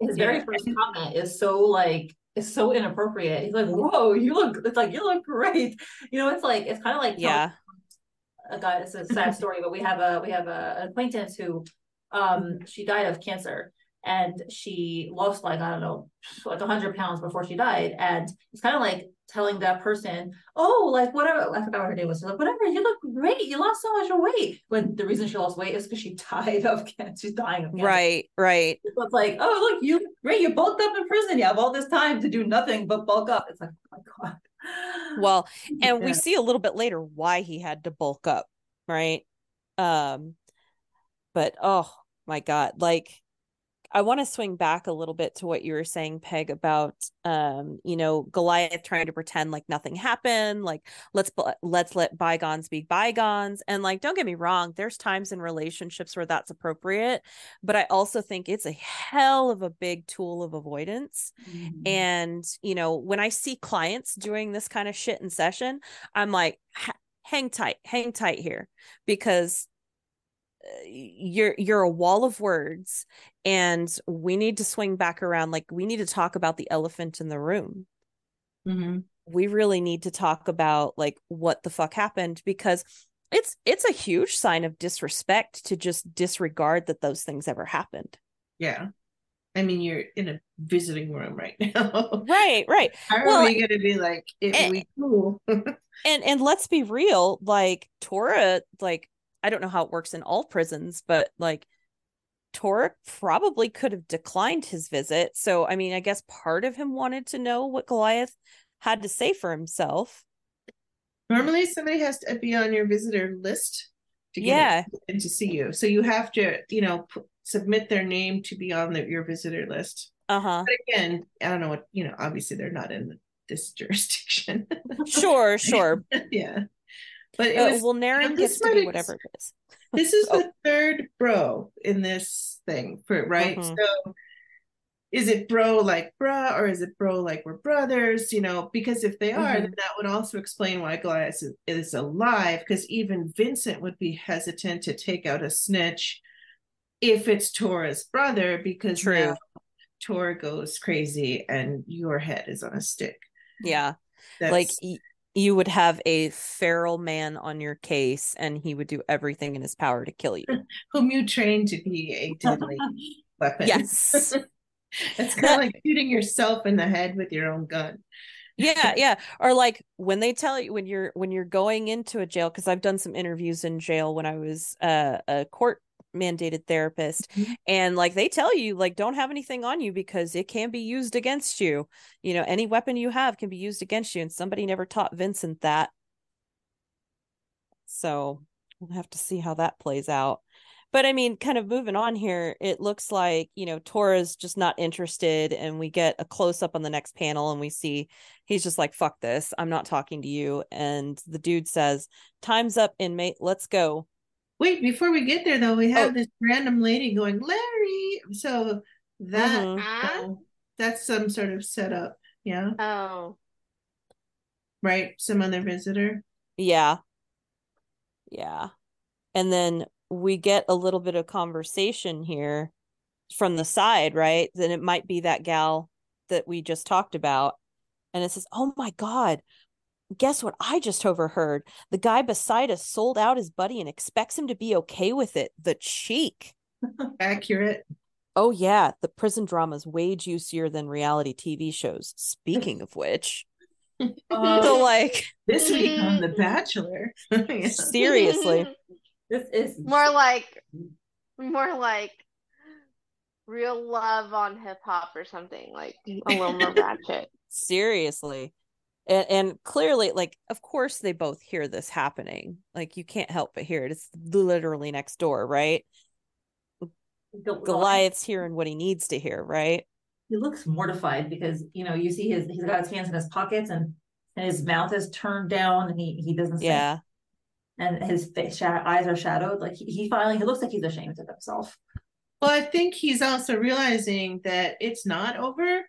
His very first comment is so like it's so inappropriate. He's like, "Whoa, you look!" It's like you look great. You know, it's like it's kind of like yeah a guy. It's a sad story, but we have a we have a, an acquaintance who, um, she died of cancer, and she lost like I don't know, like hundred pounds before she died, and it's kind of like telling that person, "Oh, like whatever." I forgot what her name was. She's like, "Whatever, you look great. You lost so much weight." When the reason she lost weight is because she died of cancer. She's dying of cancer. right right So it's like, oh look, you great, you bulked up in prison. You have all this time to do nothing but bulk up. It's like, oh my god. well and we see a little bit later why he had to bulk up right um but oh my god like i want to swing back a little bit to what you were saying peg about um you know goliath trying to pretend like nothing happened like let's let's let bygones be bygones and like don't get me wrong there's times in relationships where that's appropriate but i also think it's a hell of a big tool of avoidance Mm-hmm. and you know when i see clients doing this kind of shit in session i'm like hang tight hang tight here because you're you're a wall of words and we need to swing back around like we need to talk about the elephant in the room Mhm. we really need to talk about like what the fuck happened because it's it's a huge sign of disrespect to just disregard that those things ever happened Yeah. I mean, you're in a visiting room right now. right right How are we gonna be like, it, we cool? and and let's be real like tora like i don't know how it works in all prisons but like tora probably could have declined his visit so i mean i guess part of him wanted to know what goliath had to say for himself Normally, somebody has to be on your visitor list to get yeah in to see you. So you have to, you know, p- submit their name to be on the, your visitor list. uh-huh But again, I don't know what, you know, obviously they're not in this jurisdiction. sure sure yeah. But it uh, was, well Naren this gets to be ex- whatever it is this is Oh. the third bro in this thing, right? Mhm. So is it bro like bruh or is it bro like we're brothers you know because if they are Mhm. then that would also explain why Goliath is, is alive because even Vincent would be hesitant to take out a snitch if it's Tora's brother because True. now Tora goes crazy and your head is on a stick Yeah. That's, like you would have a feral man on your case and he would do everything in his power to kill you. whom you train to be a deadly weapon Yes. it's kind of like shooting yourself in the head with your own gun yeah yeah or like when they tell you when you're when you're going into a jail because i've done some interviews in jail when i was uh, a court mandated therapist Mhm. and like they tell you like don't have anything on you because it can be used against you. You know any weapon you have can be used against you and somebody never taught vincent that. So we'll have to see how that plays out. But i mean kind of moving on here it looks like you know tora's just not interested and we get a close up on the next panel and we see he's just like fuck this i'm not talking to you. And the dude says time's up inmate let's go Wait, before we get there though, we have Oh. this random lady going, Larry. So that Mhm. Huh? that's some sort of setup, yeah, Oh. right? Some other visitor. yeah yeah and then we get a little bit of conversation here from the side right then it might be that gal that we just talked about and it says oh my god guess what i just overheard? The guy beside us sold out his buddy and expects him to be okay with it. The cheek. Accurate. oh yeah. The prison drama's way juicier than reality tv shows. Speaking of which Uh, so like This week on The Bachelor. Seriously. This is more like more like real love on hip hop or something like a little more ratchet. seriously and, and clearly like of course they both hear this happening. Like you can't help but hear it. It's literally next door right? Gol- goliath's hearing what he needs to hear right? He looks mortified because you know you see his he's got his hands in his pockets and and his mouth is turned down and he he doesn't say yeah. and his face sha- eyes are shadowed. Like he, he finally he looks like he's ashamed of himself. Well, I think he's also realizing that it's not over.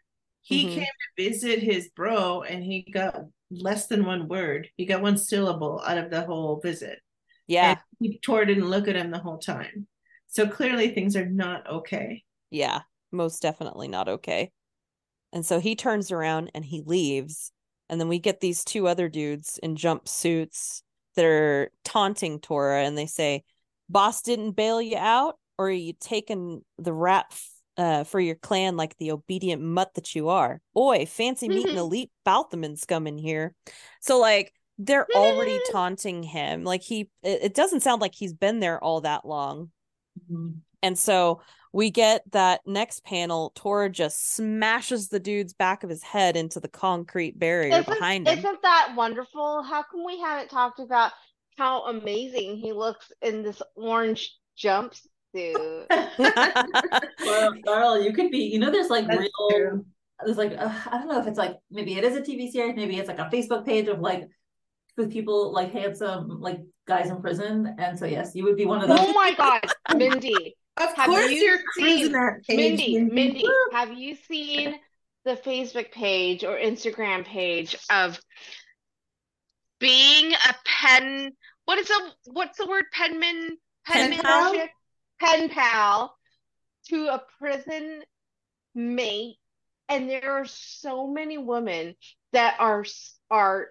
He Mhm. came to visit his bro and he got less than one word. He got one syllable out of the whole visit. yeah And he Tor didn't look at him the whole time. So clearly things are not okay. yeah most definitely not okay and so he turns around and he leaves and then we get these two other dudes in jumpsuits that are taunting tora and they say boss didn't bail you out or are you taking the rap f- uh, for your clan like the obedient mutt that you are. Oi fancy meeting mm-hmm. elite Baltimore scum in here. So like they're already mm-hmm. taunting him. Like he it, it doesn't sound like he's been there all that long. Mm-hmm. And so we get that next panel, Tora just smashes the dude's back of his head into the concrete barrier Isn't, behind him. isn't that wonderful? How come we haven't talked about how amazing he looks in this orange jumpsuit? well, Darl, you could be you know there's like That's real true. there's like uh, I don't know if it's like maybe it is a TV series, maybe it's like a Facebook page of like with people like handsome like guys in prison, and so yes, you would be one of those. oh my god, Mindy. Of Have course you you're seen- cruising that page. Mindy, Mindy, have you seen the Facebook page or Instagram page of being a pen? What is a what's the word? Penman, penmanship, pal? Pen pal to a prison mate, and there are so many women that are are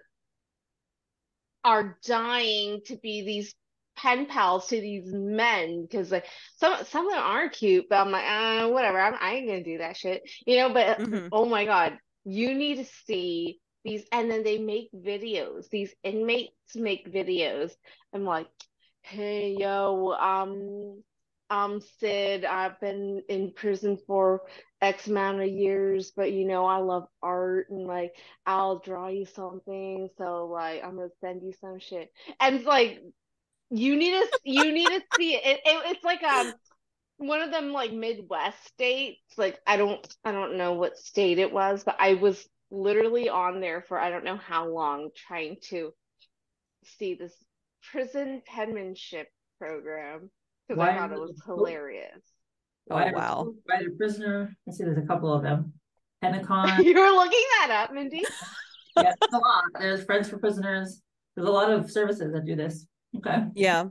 are dying to be these pen pals to these men because like some some of them aren't cute, but I'm like, uh, whatever. I'm, I ain't gonna do that shit, you know. But Mhm. oh my god, you need to see these, and then they make videos. These inmates make videos. I'm like, hey yo, um, um, Sid, I've been in prison for X amount of years, but you know, I love art and like I'll draw you something. So like I'm gonna send you some shit. And like you need to you need to see it. It, it. It's like um one of them like Midwest states. Like I don't I don't know what state it was, but I was literally on there for I don't know how long trying to see this prison penmanship program because I thought it was hilarious. Oh Why- wow. Why the prisoner? I see there's a couple of them. Pentagon. you were looking that up, Mindy. yeah, there's a lot. There's Friends for Prisoners. There's a lot of services that do this. Okay. Yeah.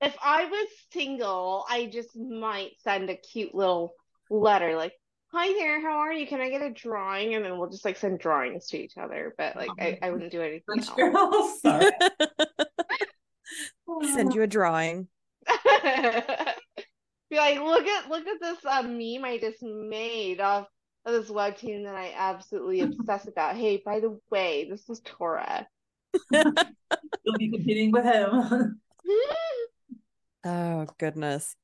If I was single, I just might send a cute little letter like, "Hi there, how are you? Can I get a drawing?" And then we'll just like send drawings to each other. But like, I, I wouldn't do anything French else. Sorry. Send you a drawing. Be like, look at look at this uh, meme I just made of, of this webtoon that I absolutely obsess about. Hey, by the way, this is Tora. You'll be competing with him. Oh goodness.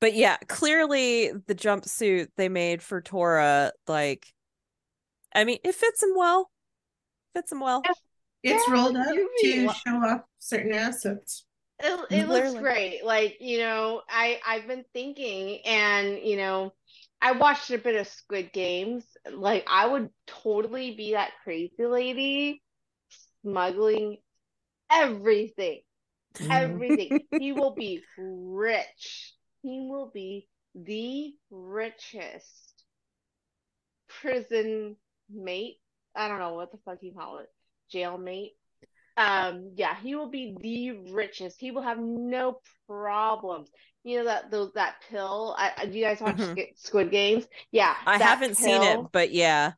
But yeah, clearly the jumpsuit they made for Tora, like I mean, it fits him well. Fits him well. It's Yeah, rolled up to show off certain assets. It, it looks great. Like, you know, I I've been thinking and, you know, I watched a bit of Squid Games. Like, I would totally be that crazy lady smuggling everything. Everything. He will be rich. He will be the richest prison mate. I don't know what the fuck you call it. Jail mate. Um, yeah, he will be the richest. He will have no problems. You know that those that pill. I, do you guys watch Mhm. Squid- Games? Yeah, I haven't seen it, but yeah.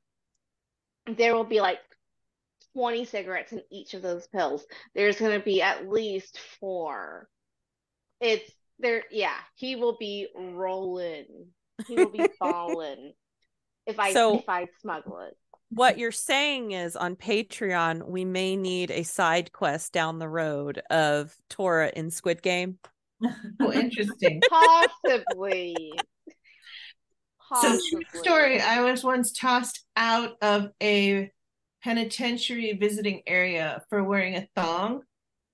There will be like 20 cigarettes in each of those pills. There's going to be at least four. It's there. Yeah, he will be rolling. He will be falling If I So- if I smuggle it. What you're saying is on Patreon, we may need a side quest down the road of Tora in Squid Game. Oh, interesting. Possibly. So true story. I was once tossed out of a penitentiary visiting area for wearing a thong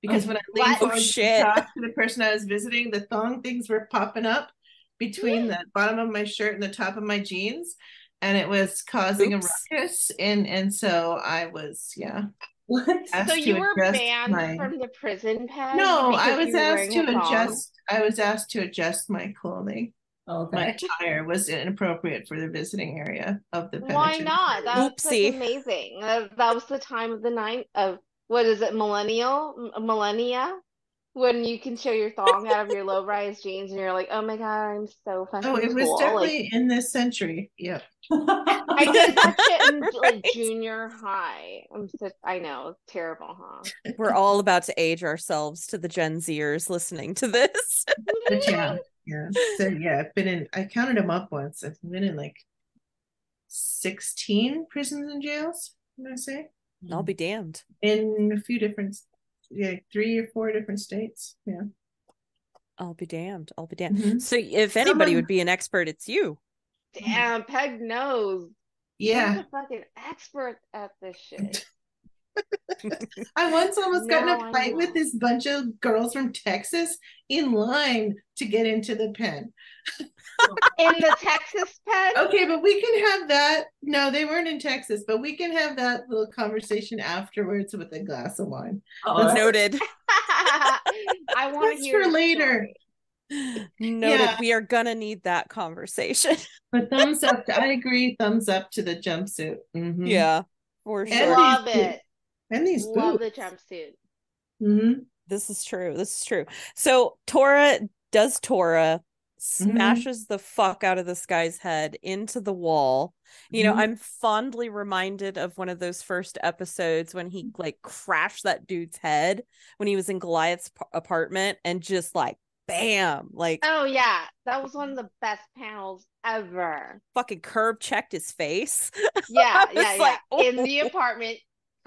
because when I oh, leaned What? forward Oh, to talk to the person I was visiting, the thong things were popping up between mm. the bottom of my shirt and the top of my jeans, and it was causing Oops. a ruckus. And and so I was yeah what? So you were banned my. from the prison pen? no, I was asked to wearing a thong? adjust. I was asked to adjust my clothing. My attire was inappropriate for the visiting area of the Why penitentiary. not? That's like, Oopsie. amazing. That, that was the time of the night of what is it, millennial, M- millennia, when you can show your thong out of your low-rise jeans and you're like, oh my god, I'm so fucking Oh, it was cool. Like, definitely in this century. Yep. I did that shit in like junior high. I'm such, I know, terrible, huh? We're all about to age ourselves to the Gen Zers listening to this. But yeah, yeah. So yeah, I've been in. I counted them up once. I've been in like sixteen prisons and jails. I'm gonna say I'll be damned. in a few different, yeah, three or four different states. Yeah. I'll be damned. I'll be damned. Mhm. So if anybody Someone- would be an expert, it's you. Damn, Peg knows. Yeah. He's a fucking expert at this shit. I once almost got in a fight with this bunch of girls from Texas in line to get into the pen. In the Texas pen? Okay, but we can have that. No, they weren't in Texas, but we can have that little conversation afterwards with a glass of wine. Oh, that's- Noted. I want That's to hear for later. story. Noted. Yeah. We are gonna need that conversation. But thumbs up. I agree. Thumbs up to the jumpsuit. Mhm. Yeah, for sure. these Love it. And these Love boots. the jumpsuit. hmm This is true. This is true. So Tora does Tora, smashes the fuck out of this guy's head into the wall. You know, Mhm. I'm fondly reminded of one of those first episodes when he like crashed that dude's head when he was in Goliath's p- apartment and just like bam, like Oh yeah, that was one of the best panels ever. fucking curb checked his face. Yeah, I was yeah, like, yeah. In the "Oh." apartment,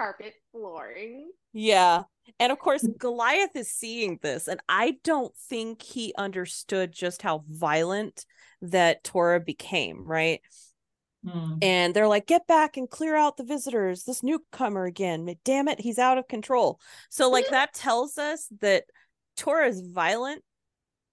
carpet flooring. Yeah. And of course, Goliath is seeing this, and I don't think he understood just how violent that Tora became, right? Hmm. And they're like, get back and clear out the visitors, this newcomer again. Damn it, he's out of control. So, like, that tells us that Tora's violent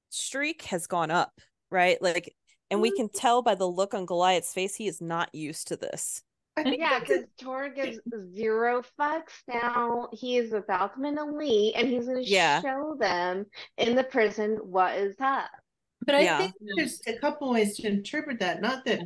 streak has gone up, right? Like, and we can tell by the look on Goliath's face, he is not used to this. I think Yeah, because Tor gives zero fucks now. He is about them in elite, and he's going to Yeah. show them in the prison what is up. But I Yeah. think there's a couple ways to interpret that. Not that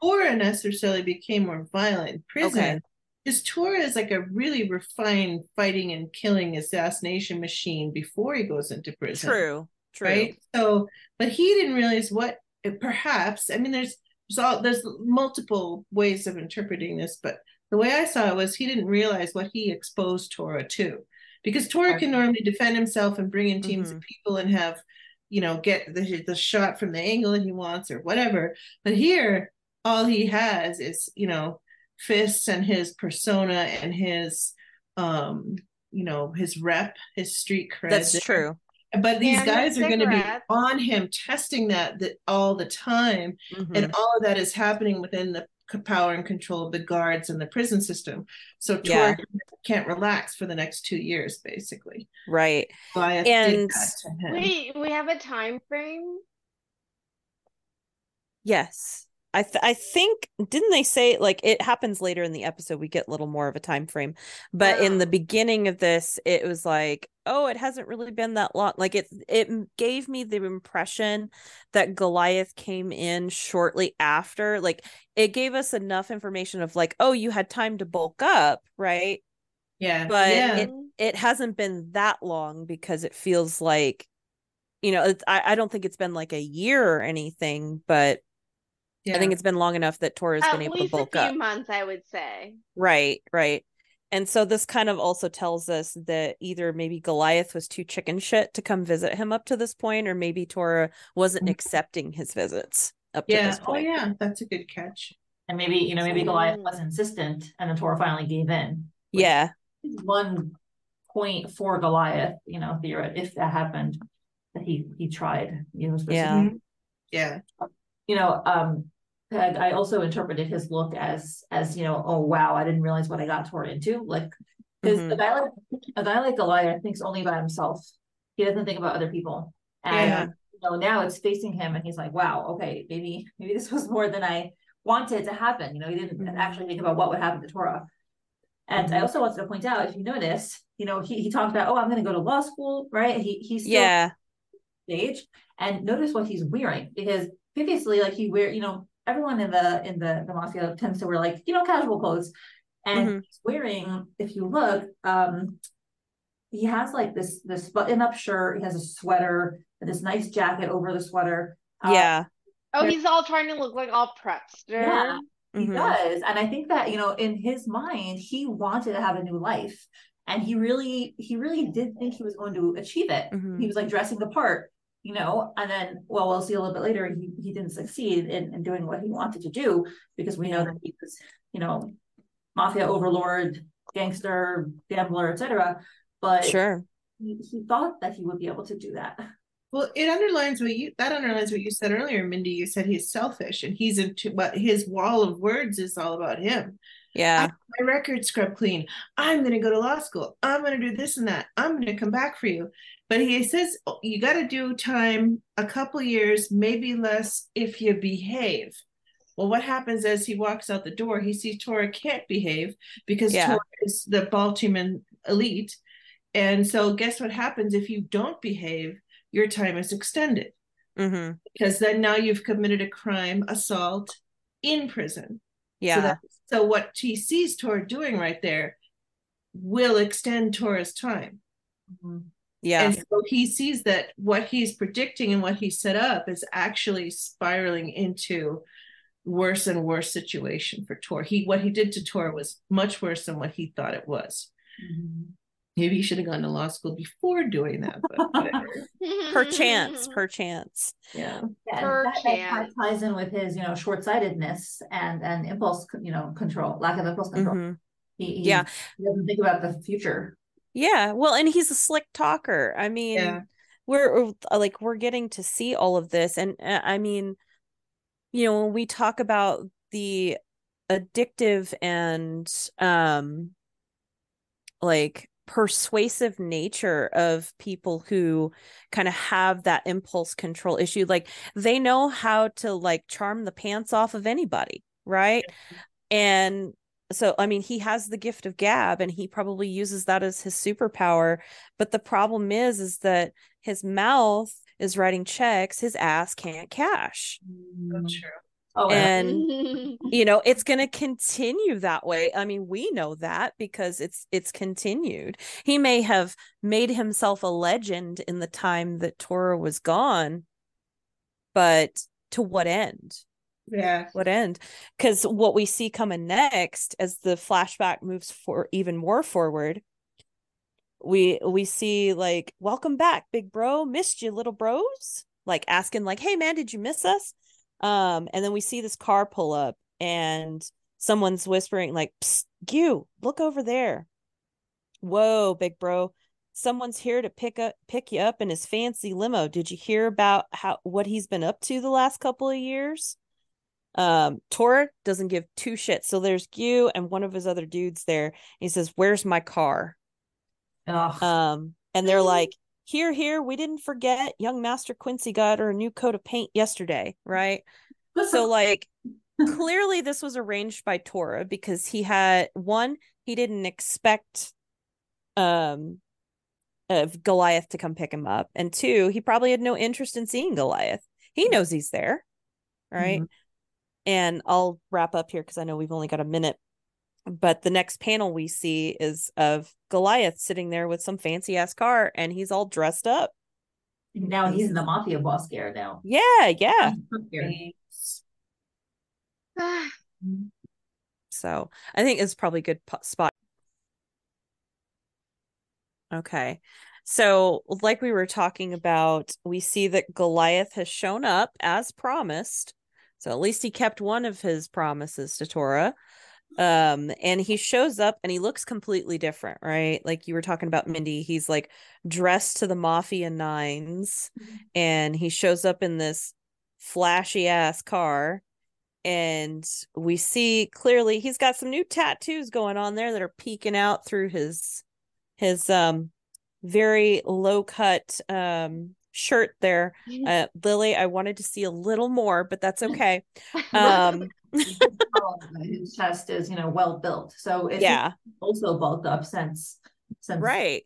Tora necessarily became more violent in prison. Okay. Because Tora is like a really refined fighting and killing assassination machine before he goes into prison. True. True. Right. So, but he didn't realize what perhaps, I mean, there's all there's multiple ways of interpreting this, but the way I saw it was he didn't realize what he exposed Tora to. Because Tora can normally defend himself and bring in teams of people and have, you know, get the the shot from the angle that he wants or whatever. But here, all he has is, you know, fists and his persona and his um, you know, his rep, his street cred. That's true. But these And guys are going to be on him, testing that, that all the time, Mhm. and all of that is happening within the power and control of the guards and the prison system. So Yeah. Tor can't relax for the next two years, basically. Right. Goliath And- that to him. Wait, we have a time frame. Yes. I th- I think didn't they say like it happens later in the episode we get a little more of a time frame. But in the beginning of this it was like oh it hasn't really been that long like it it gave me the impression that Goliath came in shortly after like it gave us enough information of like oh you had time to bulk up right? Yeah, but yeah, it it hasn't been that long because it feels like you know it's, I, I don't think it's been like a year or anything but yeah. I think it's been long enough that Tora's At been able to least a bulk few up. months, I would say. Right, right. And so this kind of also tells us that either maybe Goliath was too chicken shit to come visit him up to this point, or maybe Tora wasn't Mhm. accepting his visits up to this Oh, point. yeah, oh yeah, that's a good catch. And maybe, you know, maybe Goliath Mm. was insistent and then Tor finally gave in. Yeah, One point for Goliath, you know, theoret if that happened, that he he tried. You know. Yeah. Mhm. Yeah, you know, um, Peg, I also interpreted his look as as you know, oh wow, I didn't realize what I got toward into. Like, because a Mhm. guy like a guy like Goliath thinks only about himself. He doesn't think about other people. And Yeah. you know, now it's facing him, and he's like, wow, okay, maybe maybe this was more than I wanted to happen. You know, he didn't Mhm. actually think about what would happen to Tora. And I Mhm. also wanted to point out, if you notice, you know, he, he talked about, oh, I'm going to go to law school, right? He he's still yeah, stage and notice what he's wearing because previously like he wear you know everyone in the in the the mafia tends to wear like you know casual clothes and Mhm. he's wearing if you look um he has like this this button up shirt he has a sweater and this nice jacket over the sweater Uh, yeah. Oh, he's all trying to look like all prepster. yeah he Mhm. does and i think that you know in his mind he wanted to have a new life and he really he really did think he was going to achieve it Mhm. he was like dressing the part you know and then well we'll see a little bit later he, he didn't succeed in, in doing what he wanted to do because we know that he was you know mafia overlord gangster gambler etc but Sure. he, he thought that he would be able to do that Well, it underlines what you that underlines what you said earlier, Mindy. You said he's selfish and he's into what his wall of words is all about him. Yeah. My record scrub clean. I'm gonna go to law school. I'm gonna do this and that. I'm gonna come back for you. But he says oh, you gotta do time a couple years, maybe less if you behave. Well, what happens as he walks out the door? He sees Tora can't behave because Yeah. Tora is the Baltimore elite. And so guess what happens if you don't behave? Your time is extended hmm because then now you've committed a crime, assault in prison. Yeah. So, that, so what he sees Tora doing right there will extend Tora's time. Yeah. And so he sees that what he's predicting and what he set up is actually spiraling into worse and worse situation for Tor. He what he did to Tor was much worse than what he thought it was. Maybe he should have gone to law school before doing that, but whatever. Perchance, perchance. yeah. Yeah, and Per that, that ties in with his you know short-sightedness and and impulse you know control lack of impulse control Mhm. he, he, Yeah. he doesn't think about the future Yeah. Well, and he's a slick talker. I mean, Yeah. we're we're- like we're getting to see all of this and uh, I mean, you know, when we talk about the addictive and um like persuasive nature of people who kind of have that impulse control issue like they know how to like charm the pants off of anybody right and so i mean he has the gift of gab and he probably uses that as his superpower but the problem is is that his mouth is writing checks his ass can't cash. So mm. true. Oh, yeah. And you know, it's going to continue that way. I mean, we know that because it's it's continued. He may have made himself a legend in the time that Tora was gone, but to what end? Yeah. what end? Because what we see coming next as the flashback moves for even more forward we we see like welcome back big bro. Missed you little bros. Like asking like hey man did you miss us? Um and then we see this car pull up and someone's whispering like Psst, you look over there. Whoa big bro. Someone's here to pick up pick you up in his fancy limo. Did you hear about how what he's been up to the last couple of years um Tor doesn't give two shits. So there's Gyu and one of his other dudes there. He says, Where's my car? Ugh. Um, and they're like, Here, here, we didn't forget young Master Quincy got her a new coat of paint yesterday, right? So like clearly this was arranged by Tora because he had one, he didn't expect um of Goliath to come pick him up. And two, he probably had no interest in seeing Goliath. He knows he's there. Right and I'll wrap up here because I know we've only got a minute. But the next panel we see is of Goliath sitting there with some fancy ass car and he's all dressed up. now he's in the mafia boss gear now. Yeah, yeah. So I think it's probably a good spot. Okay. So, like we were talking about, we see that Goliath has shown up as promised. So at least he kept one of his promises to Tora. Um, and he shows up and he looks completely different, right? Like you were talking about Mindy, he's like dressed to the mafia 9s and he shows up in this flashy ass car. And we see clearly he's got some new tattoos going on there that are peeking out through his his um very low cut um shirt there. Uh Lily, I wanted to see a little more, but that's okay. Um his chest is, you know, well built. So it's yeah, also bulked up since since right.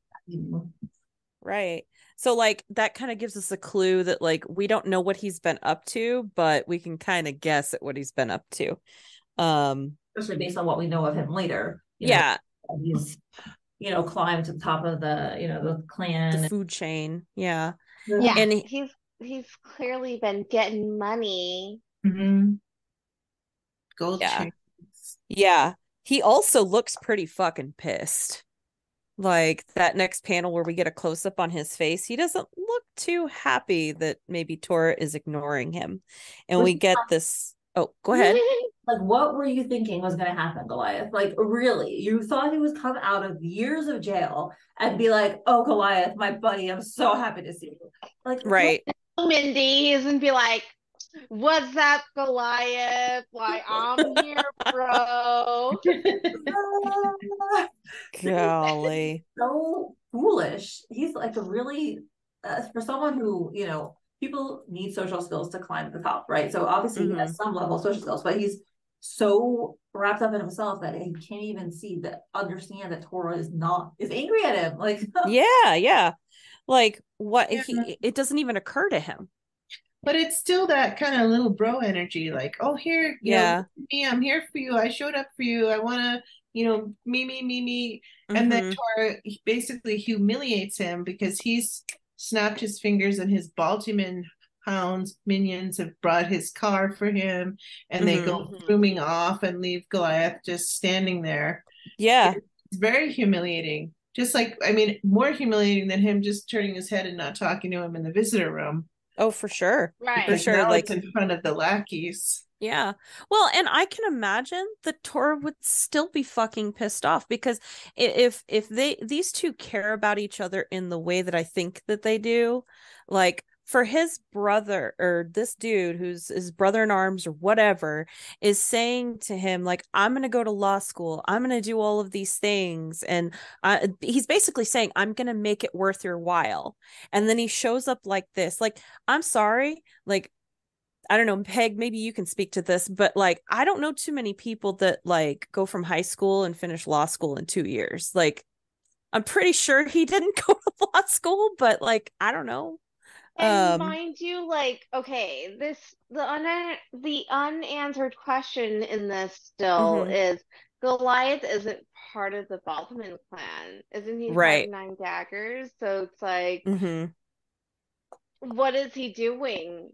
Right. So like that kind of gives us a clue that like we don't know what he's been up to, but we can kind of guess at what he's been up to. Um especially based on what we know of him later. you know, yeah, he's you know climbed to the top of the you know the clan. the food chain. Yeah. Yeah, And he's he's clearly been getting money. hmm Gold Yeah. chains. Yeah. He also looks pretty fucking pissed. Like that next panel where we get a close up on his face, he doesn't look too happy that maybe Tora is ignoring him. And Was we get this. Oh, go ahead. Like, what were you thinking was going to happen, Goliath? Like, really? You thought he was come out of years of jail and be like, "Oh, Goliath, my buddy, I'm so happy to see you." Like, Right. Mindy isn't be like, "What's up, Goliath? Like I'm here, bro." what? Golly. so foolish. He's like a really uh, for someone who you know people need social skills to climb to the top, right? So obviously he has some level of social skills, but he's so wrapped up in himself that he can't even see that understand that Tora is not is angry at him. Like Yeah, yeah. Like what Yeah. he it doesn't even occur to him. But it's still that kind of little bro energy, like, oh, here, you know, Yeah. look me, I'm here for you. I showed up for you. I want to, you know, me, me, me, me. And then Mhm. Tora basically humiliates him because he's snapped his fingers and his Baltimore hounds minions have brought his car for him and they go Mhm. zooming off and leave Goliath just standing there. yeah. It's very humiliating. Just like, I mean, more humiliating than him just turning his head and not talking to him in the visitor room. Oh, for sure. Right. For sure, now like- it's in front of the lackeys. Yeah. Well, and I can imagine the Tor would still be fucking pissed off because if if they these two care about each other in the way that I think that they do, like for his brother or this dude who's his brother in arms or whatever is saying to him like I'm going to go to law school. I'm going to do all of these things and I, he's basically saying I'm going to make it worth your while. And then he shows up like this. Like I'm sorry, like I don't know, Peg, maybe you can speak to this, but like I don't know too many people that like go from high school and finish law school in 2 years. Like I'm pretty sure he didn't go to law school, but like I don't know. And Um, mind you, like, okay, this the un the unanswered question in this still Mhm. is Goliath isn't part of the Baltimore clan, isn't he? Right. Nine Daggers, so it's like, mm-hmm. what is he doing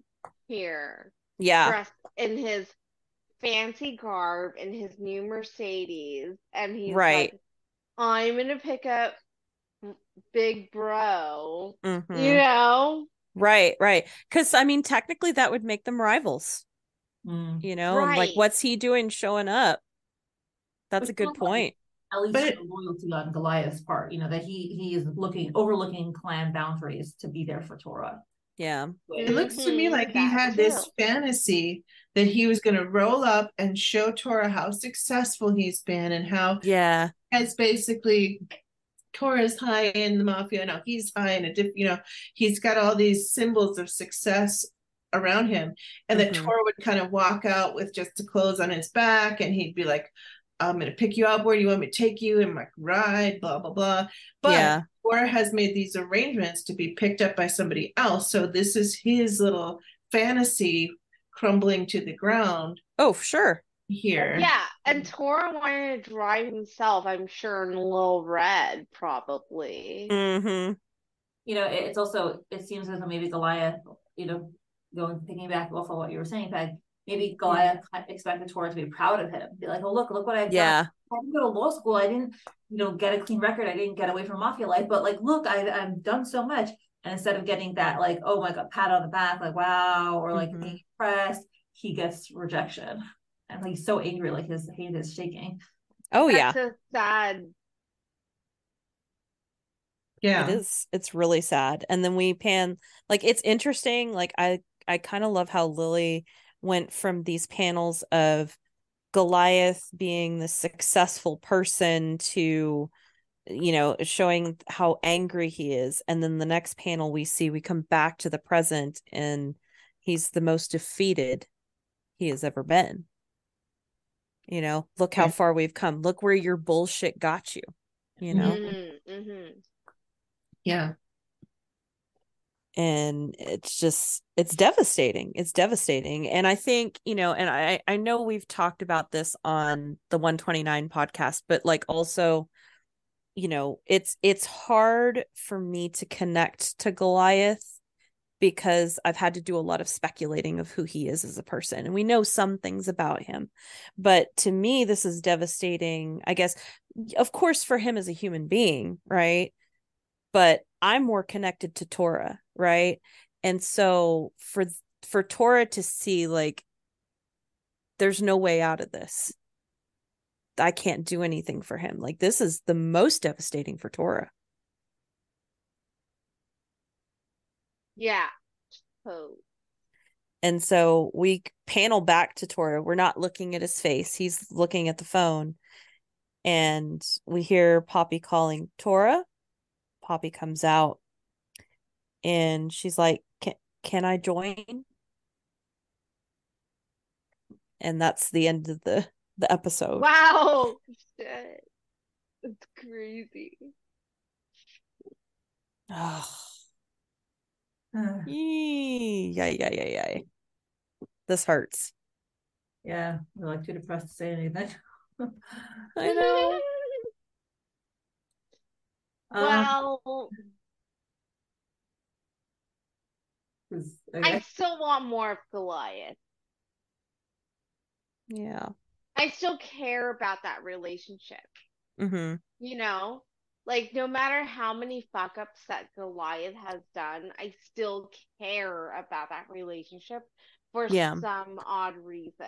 here? Yeah. Dressed in his fancy garb in his new Mercedes, and he's Right. like, I'm gonna pick up Big Bro, mhm. you know? Right, right. Because I mean, technically, that would make them rivals. Mm. You know, and like, what's he doing showing up? That's a good sounds like- point. At least But the loyalty on Goliath's part, you know, that he he is looking overlooking clan boundaries to be there for Tora. Yeah. It looks to me Mhm, like he that had this fantasy that he was going to roll up and show Tora how successful he's been and how Yeah. has basically Tora's high in the mafia. Now he's high in a diff, you know, he's got all these symbols of success around him, and that Mhm. Tora would kind of walk out with just the clothes on his back, and he'd be like, "I'm going to pick you up. Where do you want me to take you?" And like ride, blah blah blah. But Yeah. Tora has made these arrangements to be picked up by somebody else, so this is his little fantasy crumbling to the ground Oh, sure. Here. Yeah, and Tora wanted to drive himself, I'm sure, in a Little Red, probably. Mm-hmm. You know, it's also it seems as though maybe Goliath, you know, going picking back off of what you were saying, Peg, maybe Goliath expected Tora to be proud of him. Be like, oh look, look what I've done. Yeah. I didn't go to law school. I didn't, you know, get a clean record. I didn't get away from mafia life. But like, look, I've, I've done so much. And instead of getting that, like, oh my god, pat on the back, like wow, or like Mhm. being impressed, he gets rejection. And he's so angry, like his hand is shaking. Oh, That's yeah. so sad. Yeah. It is. It's really sad. And then we pan like it's interesting. Like I I kind of love how Lily went from these panels of Goliath being the successful person to you know showing how angry he is and then the next panel we see we come back to the present and he's the most defeated he has ever been you know look how Right. far we've come look where your bullshit got you you know Mhm, mhm. Yeah. and it's just it's devastating it's devastating and i think you know and i i know we've talked about this on the 129 podcast but like also you know it's it's hard for me to connect to goliath because i've had to do a lot of speculating of who he is as a person and we know some things about him but to me this is devastating i guess of course for him as a human being right but I'm more connected to Tora, right? And so for for Tora to see like there's no way out of this. I can't do anything for him. Like this is the most devastating for Tora. Yeah. Oh. And so we panel back to Tora. We're not looking at his face. He's looking at the phone. And we hear Poppy calling Tora. Poppy comes out and she's like, Can can I join? And that's the end of the the episode. Wow. Shit. It's crazy. Oh, yeah, yeah, yeah, yeah. This hurts. Yeah, we're like too depressed to say anything. I know. Um, I I still want more of Goliath. Yeah. I still care about that relationship. Mm-hmm. You know, like no matter how many fuck ups that Goliath has done, I still care about that relationship for Yeah. some odd reason.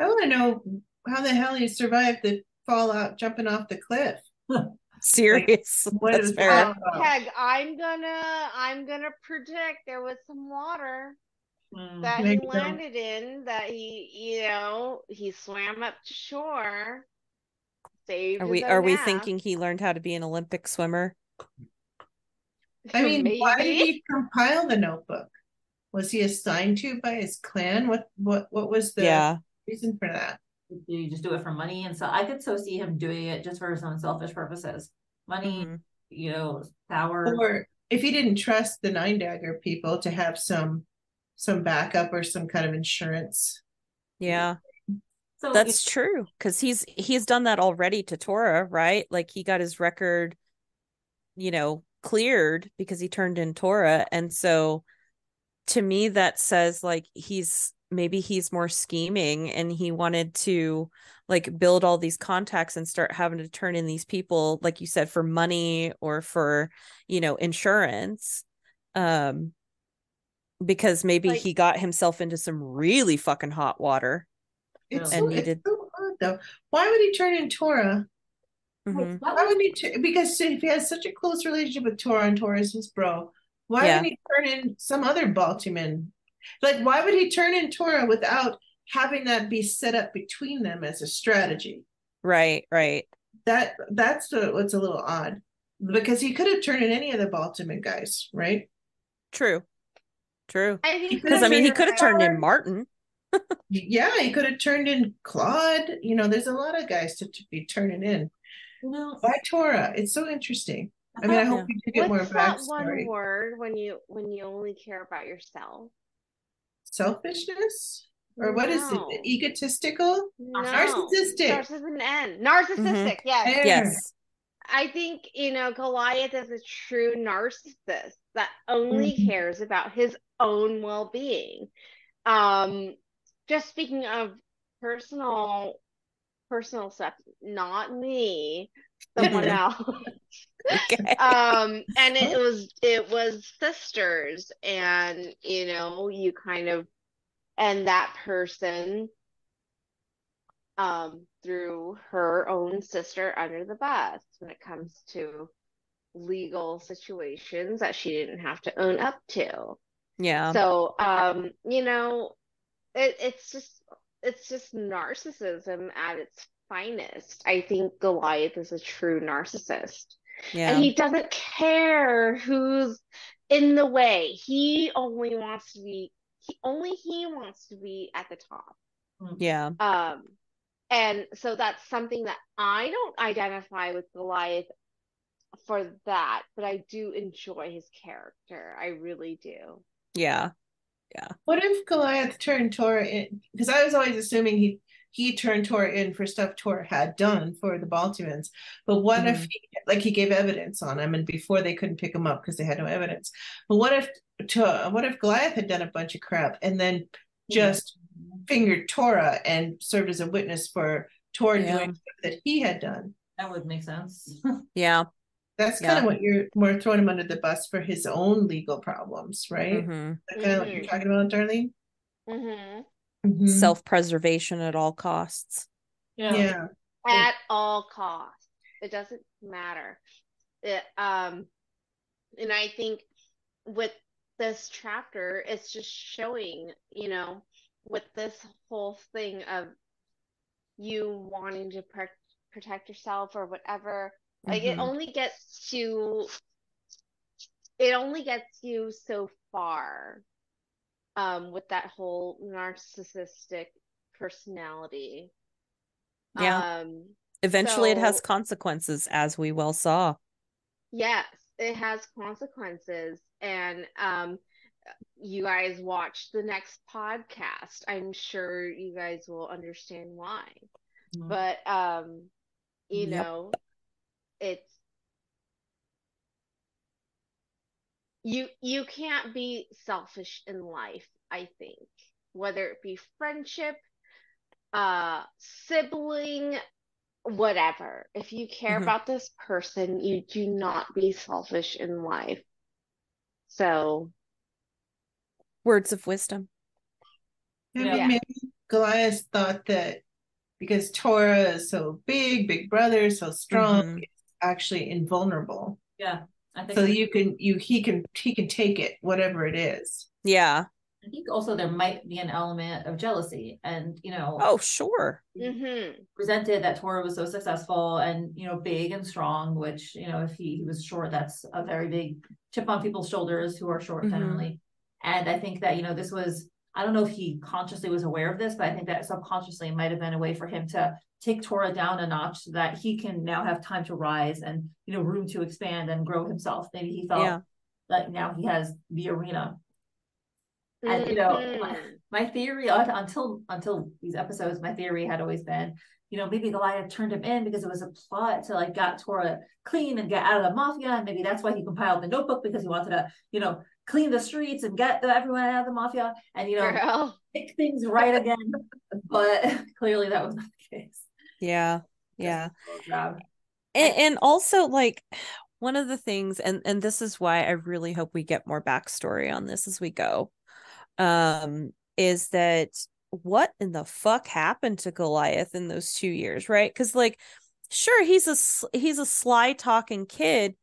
I want to know how the hell you survived the fallout jumping off the cliff. Serious. What That's is fair. Peg, Peg, I'm gonna I'm gonna predict there was some water Mm. that he you go. landed in that he you know he swam up to shore. Saved Are we own are we thinking he learned how to be an Olympic swimmer? I mean, why did he compile the notebook? Was he assigned to by his clan? What what what was the yeah. reason for that? Do you just do it for money? And so I could so see him doing it just for his own selfish purposes. Money, Mhm. you know, power. Or if he didn't trust the nine dagger people to have some some backup or some kind of insurance. Yeah. So That's true because he's he's done that already to Tora, right? Like he got his record, you know, cleared because he turned in Tora, and so to me that says like he's maybe he's more scheming and he wanted to like build all these contacts and start having to turn in these people like you said for money or for you know insurance um because maybe Like- he got himself into some really fucking hot water It's, And so, it's so odd though. Why would he turn in Tora? Mhm. Why would he? T- because if he has such a close relationship with Tora and Tora is his bro, why Yeah. would he turn in some other Baltimore? Like, why would he turn in Tora without having that be set up between them as a strategy? right right That that's the, what's a little odd because he could have turned in any of the Baltimore guys, right? true true because i mean he could have turned in martin Yeah, he could have turned in Claude. You know, there's a lot of guys to, to be turning in. you know, Why Tora? It's so interesting. I mean, I hope Yeah. we do get more What's that one word when you when you only care about yourself? Selfishness? Or what is it? Egotistical? No. Narcissistic. Starts with an N. Narcissistic, yes. Yes I think, you know, Goliath is a true narcissist that only Mhm. cares about his own well being. Um, just speaking of personal personal stuff, not me, someone else. okay. Um and it was it was sisters and you know you kind of and that person um threw her own sister under the bus when it comes to legal situations that she didn't have to own up to. Yeah. So um you know it, it's just it's just narcissism at its finest i think goliath is a true narcissist yeah and he doesn't care who's in the way. He only wants to be he only he wants to be at the top. yeah Um and so that's something that I don't identify with Goliath for that, but I do enjoy his character. I really do. yeah What if Goliath turned Tora in? Because I was always assuming he he turned Tora in for stuff Tor had done for the Baltimans. But what if Mhm. he, like he gave evidence on him, and before they couldn't pick him up because they had no evidence. But what if to what if Goliath had done a bunch of crap and then just fingered Tora and served as a witness for Tor Yeah. doing stuff that he had done? that would make sense. yeah That's Yeah. kind of what you're more throwing him under the bus for his own legal problems, right? Mm-hmm. That kind of what you're Mhm. talking about, Darlene? hmm Mhm. self-preservation at all costs yeah. yeah. At all costs. It doesn't matter. It um and I think with this chapter it's just showing, you know, with this whole thing of you wanting to pre- protect yourself or whatever like it Mhm. only gets you it only gets you so far um with that whole narcissistic personality Yeah. um eventually it has consequences as we well saw yes it has consequences and um you guys watch the next podcast i'm sure you guys will understand why Mhm. but um you Yep. know it's you you can't be selfish in life i think whether it be friendship uh sibling whatever if you care Mhm. about this person you do not be selfish in life so words of wisdom Yeah. maybe Goliath thought that because Tora is so big, big brother, so strong, Mhm. It's actually invulnerable. Yeah. I think So you can you he can he can take it, whatever it is. yeah I think also there might be an element of jealousy and you know oh sure mm-hmm. presented that Tora was so successful and you know big and strong, which you know if he, he was short, that's a very big chip on people's shoulders who are short Mhm. generally. And I think that you know this was I don't know if he consciously was aware of this, but I think that subconsciously might have been a way for him to take Tora down a notch so that he can now have time to rise and you know room to expand and grow himself. Maybe he felt Yeah. like now he has the arena. And you know, my, Mhm. my theory until until these episodes, my theory had always been, you know, maybe Goliath turned him in because it was a plot to like get Tora clean and get out of the mafia, and maybe that's why he compiled the notebook because he wanted to, you know, clean the streets and get the, everyone out of the mafia, and you know, Girl. make things right again. but clearly, that was not the case. Yeah. Yeah. And, and also like one of the things and and this is why i really hope we get more backstory on this as we go um is that what in the fuck happened to goliath in those two years right because like sure he's a he's a sly talking kid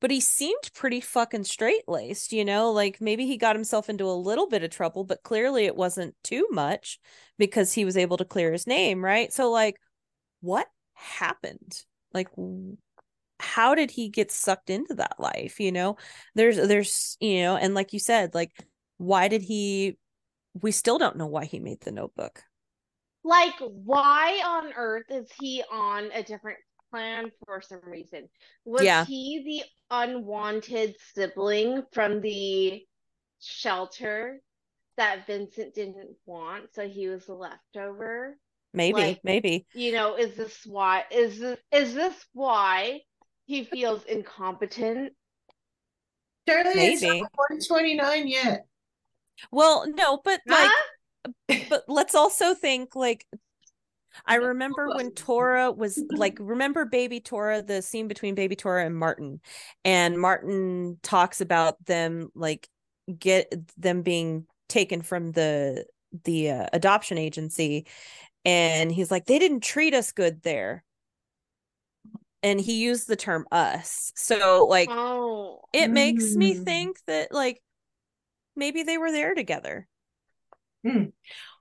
but he seemed pretty fucking straight laced you know like maybe he got himself into a little bit of trouble but clearly it wasn't too much because he was able to clear his name right so like what happened like how did he get sucked into that life you know there's there's you know and like you said like why did he we still don't know why he made the notebook Like, why on earth is he on a different plan for some reason? Was Yeah. he the unwanted sibling from the shelter that Vincent didn't want, so he was the leftover? Maybe Like- maybe. You know, is this why is this is this why he feels incompetent? Charlie, it's not 129 yet. well no but like but let's also think like I remember when Tora was like, remember Baby Tora, the scene between Baby Tora and Martin, and Martin talks about them like get them being taken from the the uh, adoption agency, and he's like, they didn't treat us good there, and he used the term us, so like Oh, it makes me Mm. think that like maybe they were there together.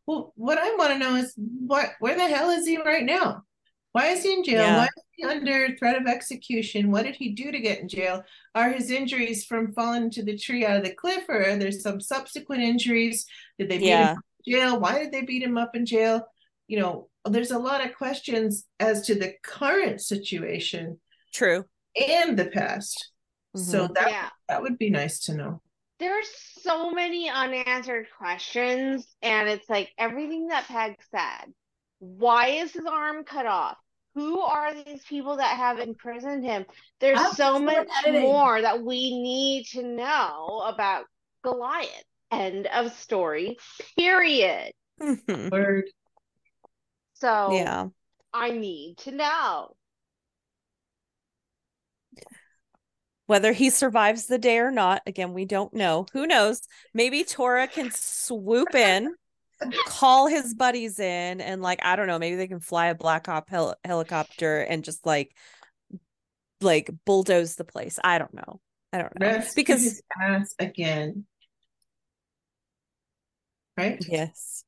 Well, what I want to know is what where the hell is he right now? Why is he in jail? Yeah. Why is he under threat of execution? What did he do to get in jail? Are his injuries from falling into the tree out of the cliff, or are there some subsequent injuries? Did they beat Yeah. him up in jail? Why did they beat him up in jail? You know, there's a lot of questions as to the current situation True. and the past. So Mhm. that yeah. that would be nice to know. There's so many unanswered questions, and it's like everything that Peg said. Why is his arm cut off? Who are these people that have imprisoned him? There's I'm so much editing. more that we need to know about Goliath. End of story. Period. Mhm. Word. So yeah. I need to know. Whether he survives the day or not, again, we don't know. Who knows? Maybe Tora can swoop in, call his buddies in, and like I don't know, maybe they can fly a Black Hawk hel- helicopter and just like like bulldoze the place. I don't know. I don't know Rescue because his ass again. Right? yes,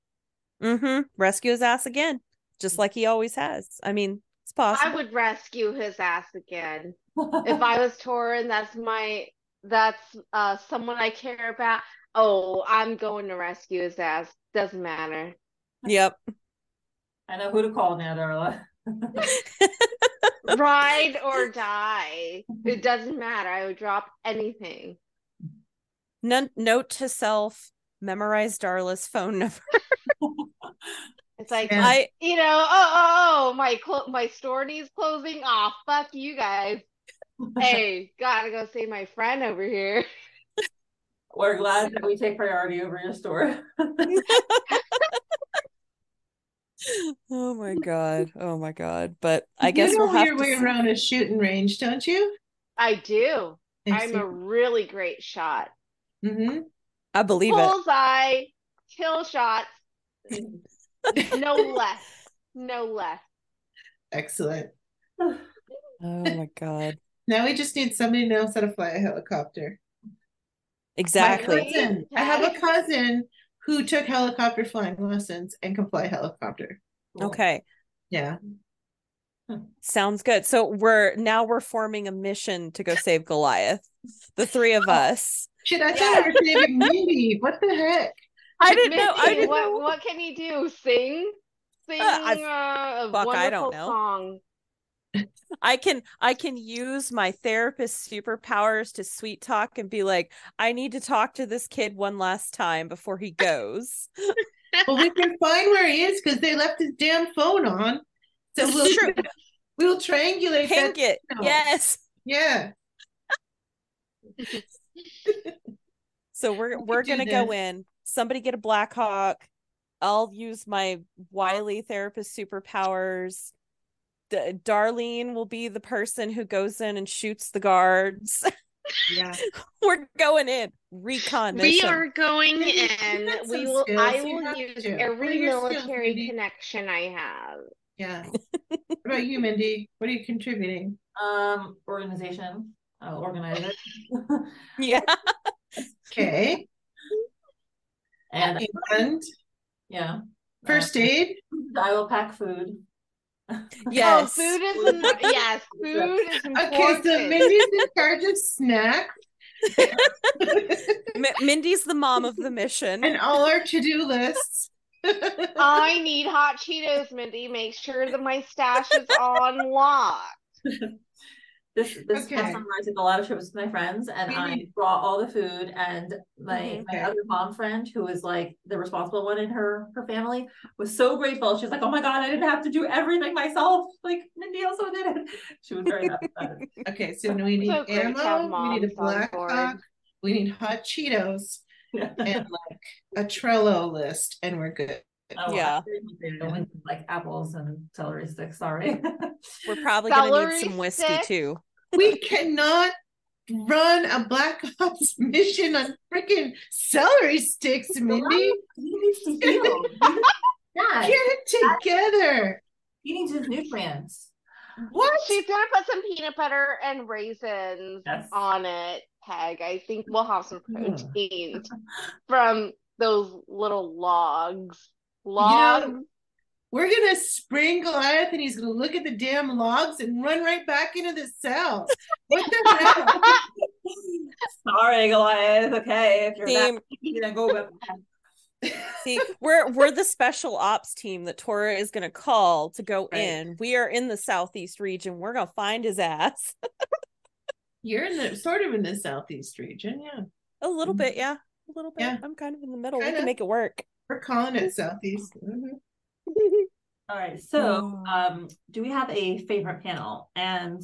mm-hmm. Rescue his ass again, just like he always has. I mean, it's possible. I would rescue his ass again. if I was Torin, that's my that's uh someone I care about. Oh, I'm going to rescue his ass. Doesn't matter. Yep. I know who to call now, Darla. Ride or die. It doesn't matter. I would drop anything. None, note to self: memorize Darla's phone number. It's like Yeah. I you know, oh, oh, oh my clo- my store needs closing. Aw, fuck you guys. Hey, gotta go see my friend over here. We're glad that we take priority over your store. Oh my god. Oh my god. But I You guess know we'll have your to way s- around a shooting range, don't you? I do. I'm a really great shot. hmm I believe it. Bullseye, kill shots, no less. No less. Excellent. Oh my god. Now we just need somebody who knows how to fly a helicopter. Exactly. My cousin. I have a cousin who took helicopter flying lessons and can fly a helicopter. Okay. Yeah. Sounds good. So we're now we're forming a mission to go save Goliath. The three of oh, us. Shit, I thought we were saving Mindy. What the heck? I didn't know. I didn't what, know. What can he do? Sing? Sing Uh, I- uh, a fuck, wonderful I don't know. song. I can I can use my therapist superpowers to sweet talk and be like, I need to talk to this kid one last time before he goes. well, we can find where he is because they left his damn phone on. So we'll is true. we'll triangulate Pink that. it. signal. Yes. Yeah. So we're We we're can gonna go in. Somebody get a Black Hawk. I'll use my wily therapist superpowers. D- Darlene will be the person who goes in and shoots the guards. Yeah. we're going in recon We are going in. We will. I skills. You will use to. Every your skills, military connection I have. Yeah. what about you, Mindy? What are you contributing? Um, organization. I'll organize it. Yeah. Okay. And And yeah. first aid. I will pack food. Yes. Oh, food is im- yes, food is important. Okay, so Mindy's in charge of snacks. Mi- Mindy's the mom of the mission. and all our to-do lists. I need hot Cheetos, Mindy. Make sure that my stash is on lock. This this Okay. past summer I took a lot of trips with my friends and We I brought all the food and my Mhm. my Okay. other mom friend who was like the responsible one in her her family was so grateful. She was like, Oh my god, I didn't have to do everything myself. Like Mindy also did it. She was very happy about it. Okay, so we need So great to have ammo, we need a black board. hawk, we need hot Cheetos, and like a Trello list, and we're good. Oh, Yeah. I went with, like apples and celery sticks, sorry. We're probably gonna need some whiskey sticks? too. We cannot run a Black Ops mission on freaking celery sticks, Mindy. He needs to. Yeah, Get it together. he needs his nutrients. What? She's gonna put some peanut butter and raisins Yes. on it, Peg. I think we'll have some Yeah. from those little logs. Logs. We're gonna spring Goliath, and he's gonna look at the damn logs and run right back into the cell. What the hell? Sorry, Goliath. Okay, if you're Team. that picky, then go with See, we're we're the special ops team that Tora is gonna call to go Right. in. We are in the southeast region. We're gonna find his ass. You're in the sort of in the southeast region, yeah. A little Mhm. bit, yeah. A little bit. Yeah. I'm kind of in the middle. We Kinda. can make it work. We're calling it southeast. Mhm. All right. So, Oh. um, do we have a favorite panel? And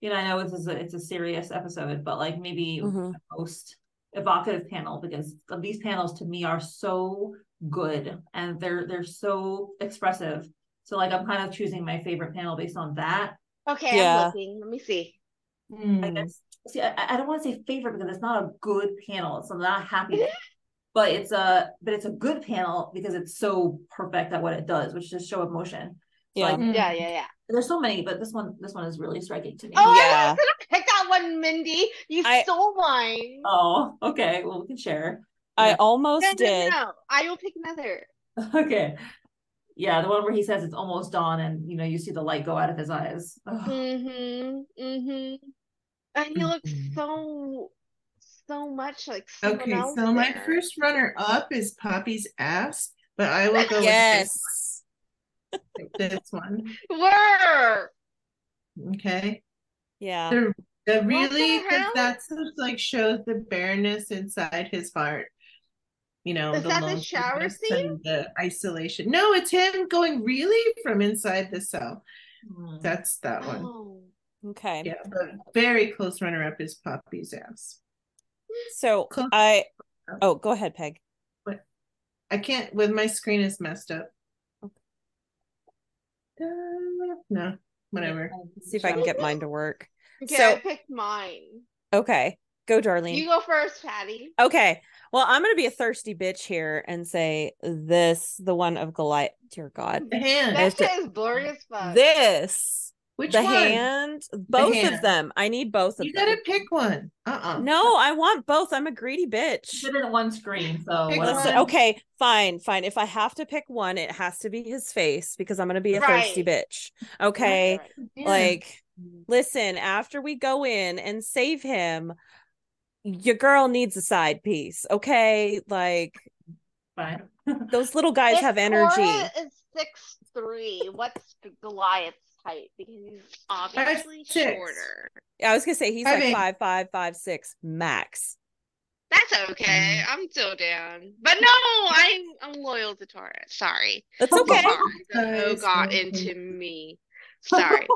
you know, I know this is a it's a serious episode, but like maybe Mhm. the most evocative panel because of these panels to me are so good and they're they're so expressive. So like I'm kind of choosing my favorite panel based on that. Okay, Yeah. I'm looking. Let me see. I Hmm. guess see I, I don't want to say favorite because it's not a good panel. It's I'm not happy with. But it's a but it's a good panel because it's so perfect at what it does, which is show emotion. So, Yeah. like, Mm. Yeah, yeah, yeah. there's so many, but this one this one is really striking to me. Oh, yeah. I Yeah. was gonna pick that one, Mindy. You I- stole mine. Oh, okay. Well, we can share. I Yeah. almost no, no, did. no. I will pick another. Okay. Yeah, the one where he says it's almost dawn, and you know you see the light go out of his eyes. Ugh. Mm-hmm. Mm-hmm. And he looks Mhm. so so much like Okay, else so my first runner up is Poppy's ass, but I will go Yes. with this, one, this one. Where? Okay. Yeah. The, the really, the 'cause hell? that's what, like shows the bareness inside his heart. You know, Is that the loneliness shower and scene? the isolation. No, it's him going really from inside the cell. Hmm. That's that one. Oh. Okay. Yeah, but very close runner up is Poppy's ass. So Close. I oh go ahead, Peg. I can't with my screen is messed up. Uh, no, whatever. See if I can get mine to work. Okay, So- I picked mine. Okay. Go, Darlene. You go first, Patty. Okay. Well, I'm gonna be a thirsty bitch here and say this, the one of Goliath. Dear God. The hand. That That's shit is blurry as fuck. This. Which the one? hand. Both of hand. them. I need both of You them. You gotta pick one. Uh-uh. No, I want both. I'm a greedy bitch. Fit in one screen, so Listen, one. okay, fine, fine. If I have to pick one, it has to be his face because I'm gonna be a thirsty bitch. Okay. Right. Yeah. Like, mm. listen, after we go in and save him, your girl needs a side piece. Okay. Like, Fine. those little guys If have energy. Tora is six three. What's Goliath's height because he's obviously six. shorter. I was gonna say he's Five, like eight. five five five six max. That's okay. Mm. I'm still down. But no, I'm I'm loyal to Taurus. Sorry. That's okay. Sorry. The got into me. Sorry.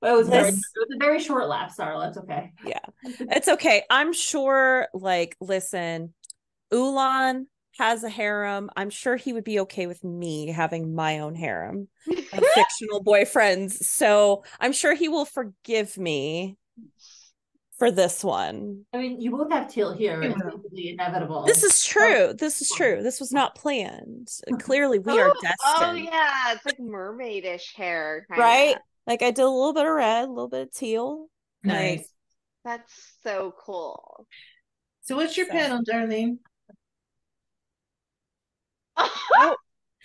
But it was very, it was a very short laugh, Starla. It's okay. Yeah, it's okay. I'm sure, like, listen, Ulan has a harem. I'm sure he would be okay with me having my own harem of fictional boyfriends. So I'm sure he will forgive me for this one. I mean, you both have Teal here. It's Yeah. basically inevitable. This is true. Oh. This is true. This was not planned. Clearly, we are Oh, Oh yeah, it's like mermaidish hair, kinda. Right? Like I did a little bit of red, a little bit of teal. Like, Nice. That's so cool. So what's your So- panel, Darlene?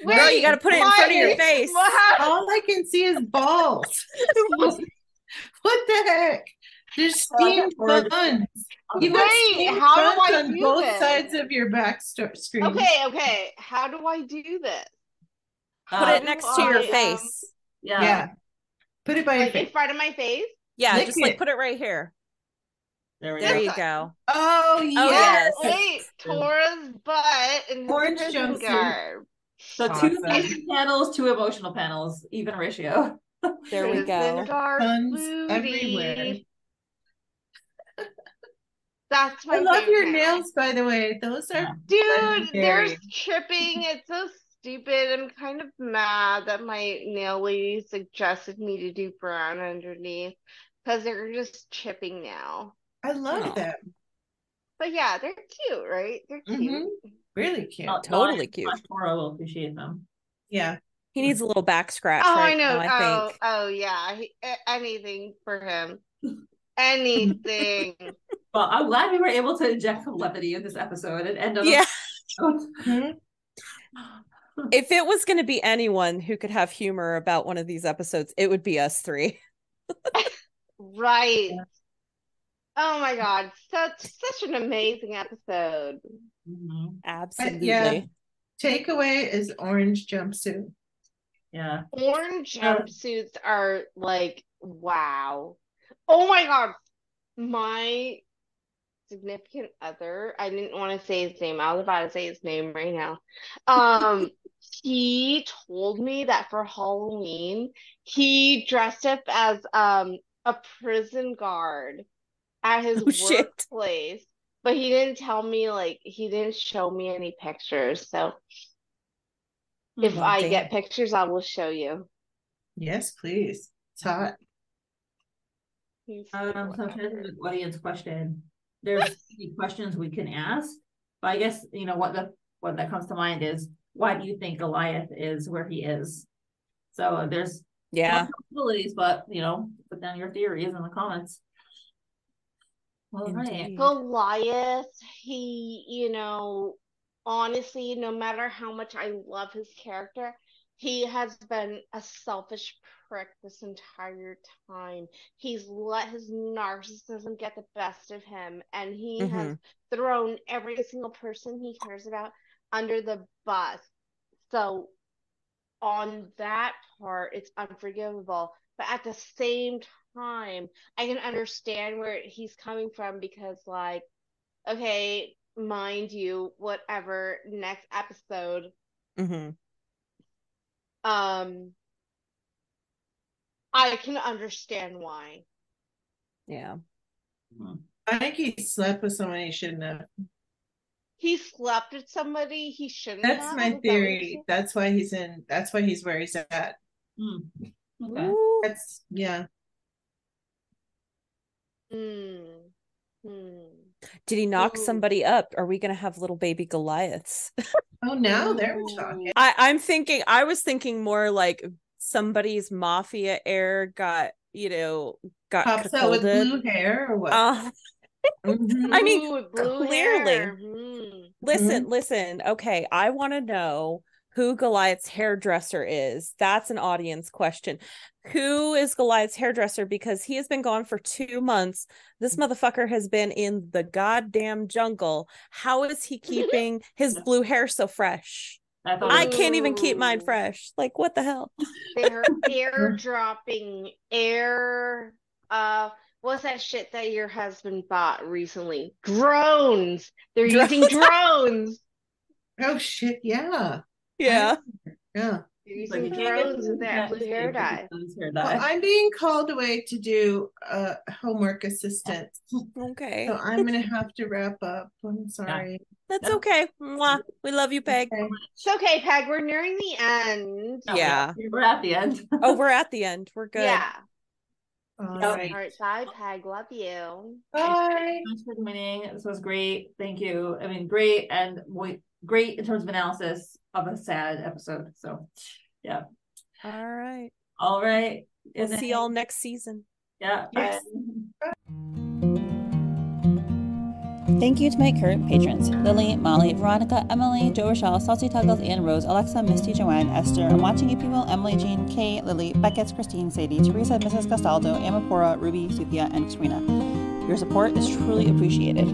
Girl, you got to put it in front of your face. What? All I can see is balls. what the heck? There's steam I steamed got bored. buns. You got Wait, steamed how do buns I on do both this? sides of your back sto- screen. Okay, okay. How do I do this? Put Uh, it next to your I, um, face. Yeah. Yeah. Put it by your Like in front of my face? Yeah, Lick just like put it right here. There we There go. you go. Oh, yes. Oh, yes. Wait, Tora's butt and Orange jumpsuit. garb. So two Awesome. panels, two emotional panels, even ratio. There we go. guard everywhere. That's my I love favorite your panel. nails, by the way. Those are Dude, they're Legendary. tripping. It's so stupid. I'm kind of mad that my nail lady suggested me to do brown underneath because they're just chipping now. I love Aw. them. But yeah, they're cute, right? They're cute. Mhm. Really cute. Not- Totally not- cute. not Tora will appreciate them. Yeah. He needs a little back scratch Oh, I know. now, I oh, think. oh yeah. He, anything for him. Anything. Well, I'm glad we were able to inject some levity in this episode and end on Yeah. Mhm. If it was going to be anyone who could have humor about one of these episodes, it would be us three. Right. Oh my God. Such such an amazing episode. Mhm. Absolutely. Takeaway is orange jumpsuit. Yeah. Orange Yeah. jumpsuits are like wow. Oh my God. My significant other, I didn't want to say his name. I was about to say his name right now. Um, he told me that for Halloween, he dressed up as um a prison guard at his Oh, shit. workplace. But he didn't tell me like he didn't show me any pictures. So if Well, I damn. get pictures, I will show you. Yes, please. It's hot. Um, so I'm trying to think of the audience question. There's questions we can ask, but I guess you know what the what that comes to mind is why do you think Goliath is where he is? So there's Yeah. possibilities, but you know, put down your theories in the comments. All right. Goliath, he, you know, honestly, no matter how much I love his character, he has been a selfish prick this entire time. He's let his narcissism get the best of him, and he mm-hmm. has thrown every single person he cares about under the bus. So, on that part, it's unforgivable. But at the same time, I can understand where he's coming from because, like, okay, mind you, whatever, next episode, hmm um, I can understand why. Yeah. I think he slept with someone he shouldn't have. He slept with somebody he shouldn't That's have. my Is that theory. you That's why he's in. That's why he's where he's at. Hmm. Okay. That's yeah. Said? Hmm. Hmm. Did he knock Ooh. somebody up? Are we going to have little baby Goliaths? Oh, now they're talking. I, I'm thinking, I was thinking more like somebody's mafia heir got, you know, got Pops out with blue hair or what? Uh, Mhm. I mean, Ooh, blue clearly. hair. Hmm. listen, listen. Okay, I want to know who Goliath's hairdresser is. That's an audience question. Who is Goliath's hairdresser? Because he has been gone for two months. This motherfucker has been in the goddamn jungle. How is he keeping his blue hair so fresh? I I can't even keep mine fresh. Like what the hell? They're airdropping air. Uh, what's that shit that your husband bought recently? Drones. They're using drones. Oh shit, yeah. Yeah. Yeah. Like, you can't get that blue hair dye. Blue's hair Well. I'm being called away to do uh homework assistance. Okay. So I'm gonna have to wrap up. I'm sorry. That's Yeah. okay. Mwah. We love you, Peg. Okay. It's okay, Peg. We're nearing the end. No, Yeah. we're- we're at the end. Oh, we're at the end. We're good. Yeah. All Yep. right. All right. Bye, Peg. Love you. Bye. Thanks for joining. This was great. Thank you. I mean, great and great in terms of analysis of a sad episode. So, yeah. All right. All right. We'll see y'all next season. Yeah. Yes. Thank you to my current patrons Lily, Molly, Veronica, Emily, Joe Rochelle, Saucy Tuggles, Ann Rose, Alexa, Misty, Joanne, Esther, I'm watching you people, Emily, Jean, Kay, Lily, Beckett, Christine, Sadie, Teresa, Mrs. Castaldo, Amapora, Ruby, Suthia, and Katrina. Your support is truly appreciated.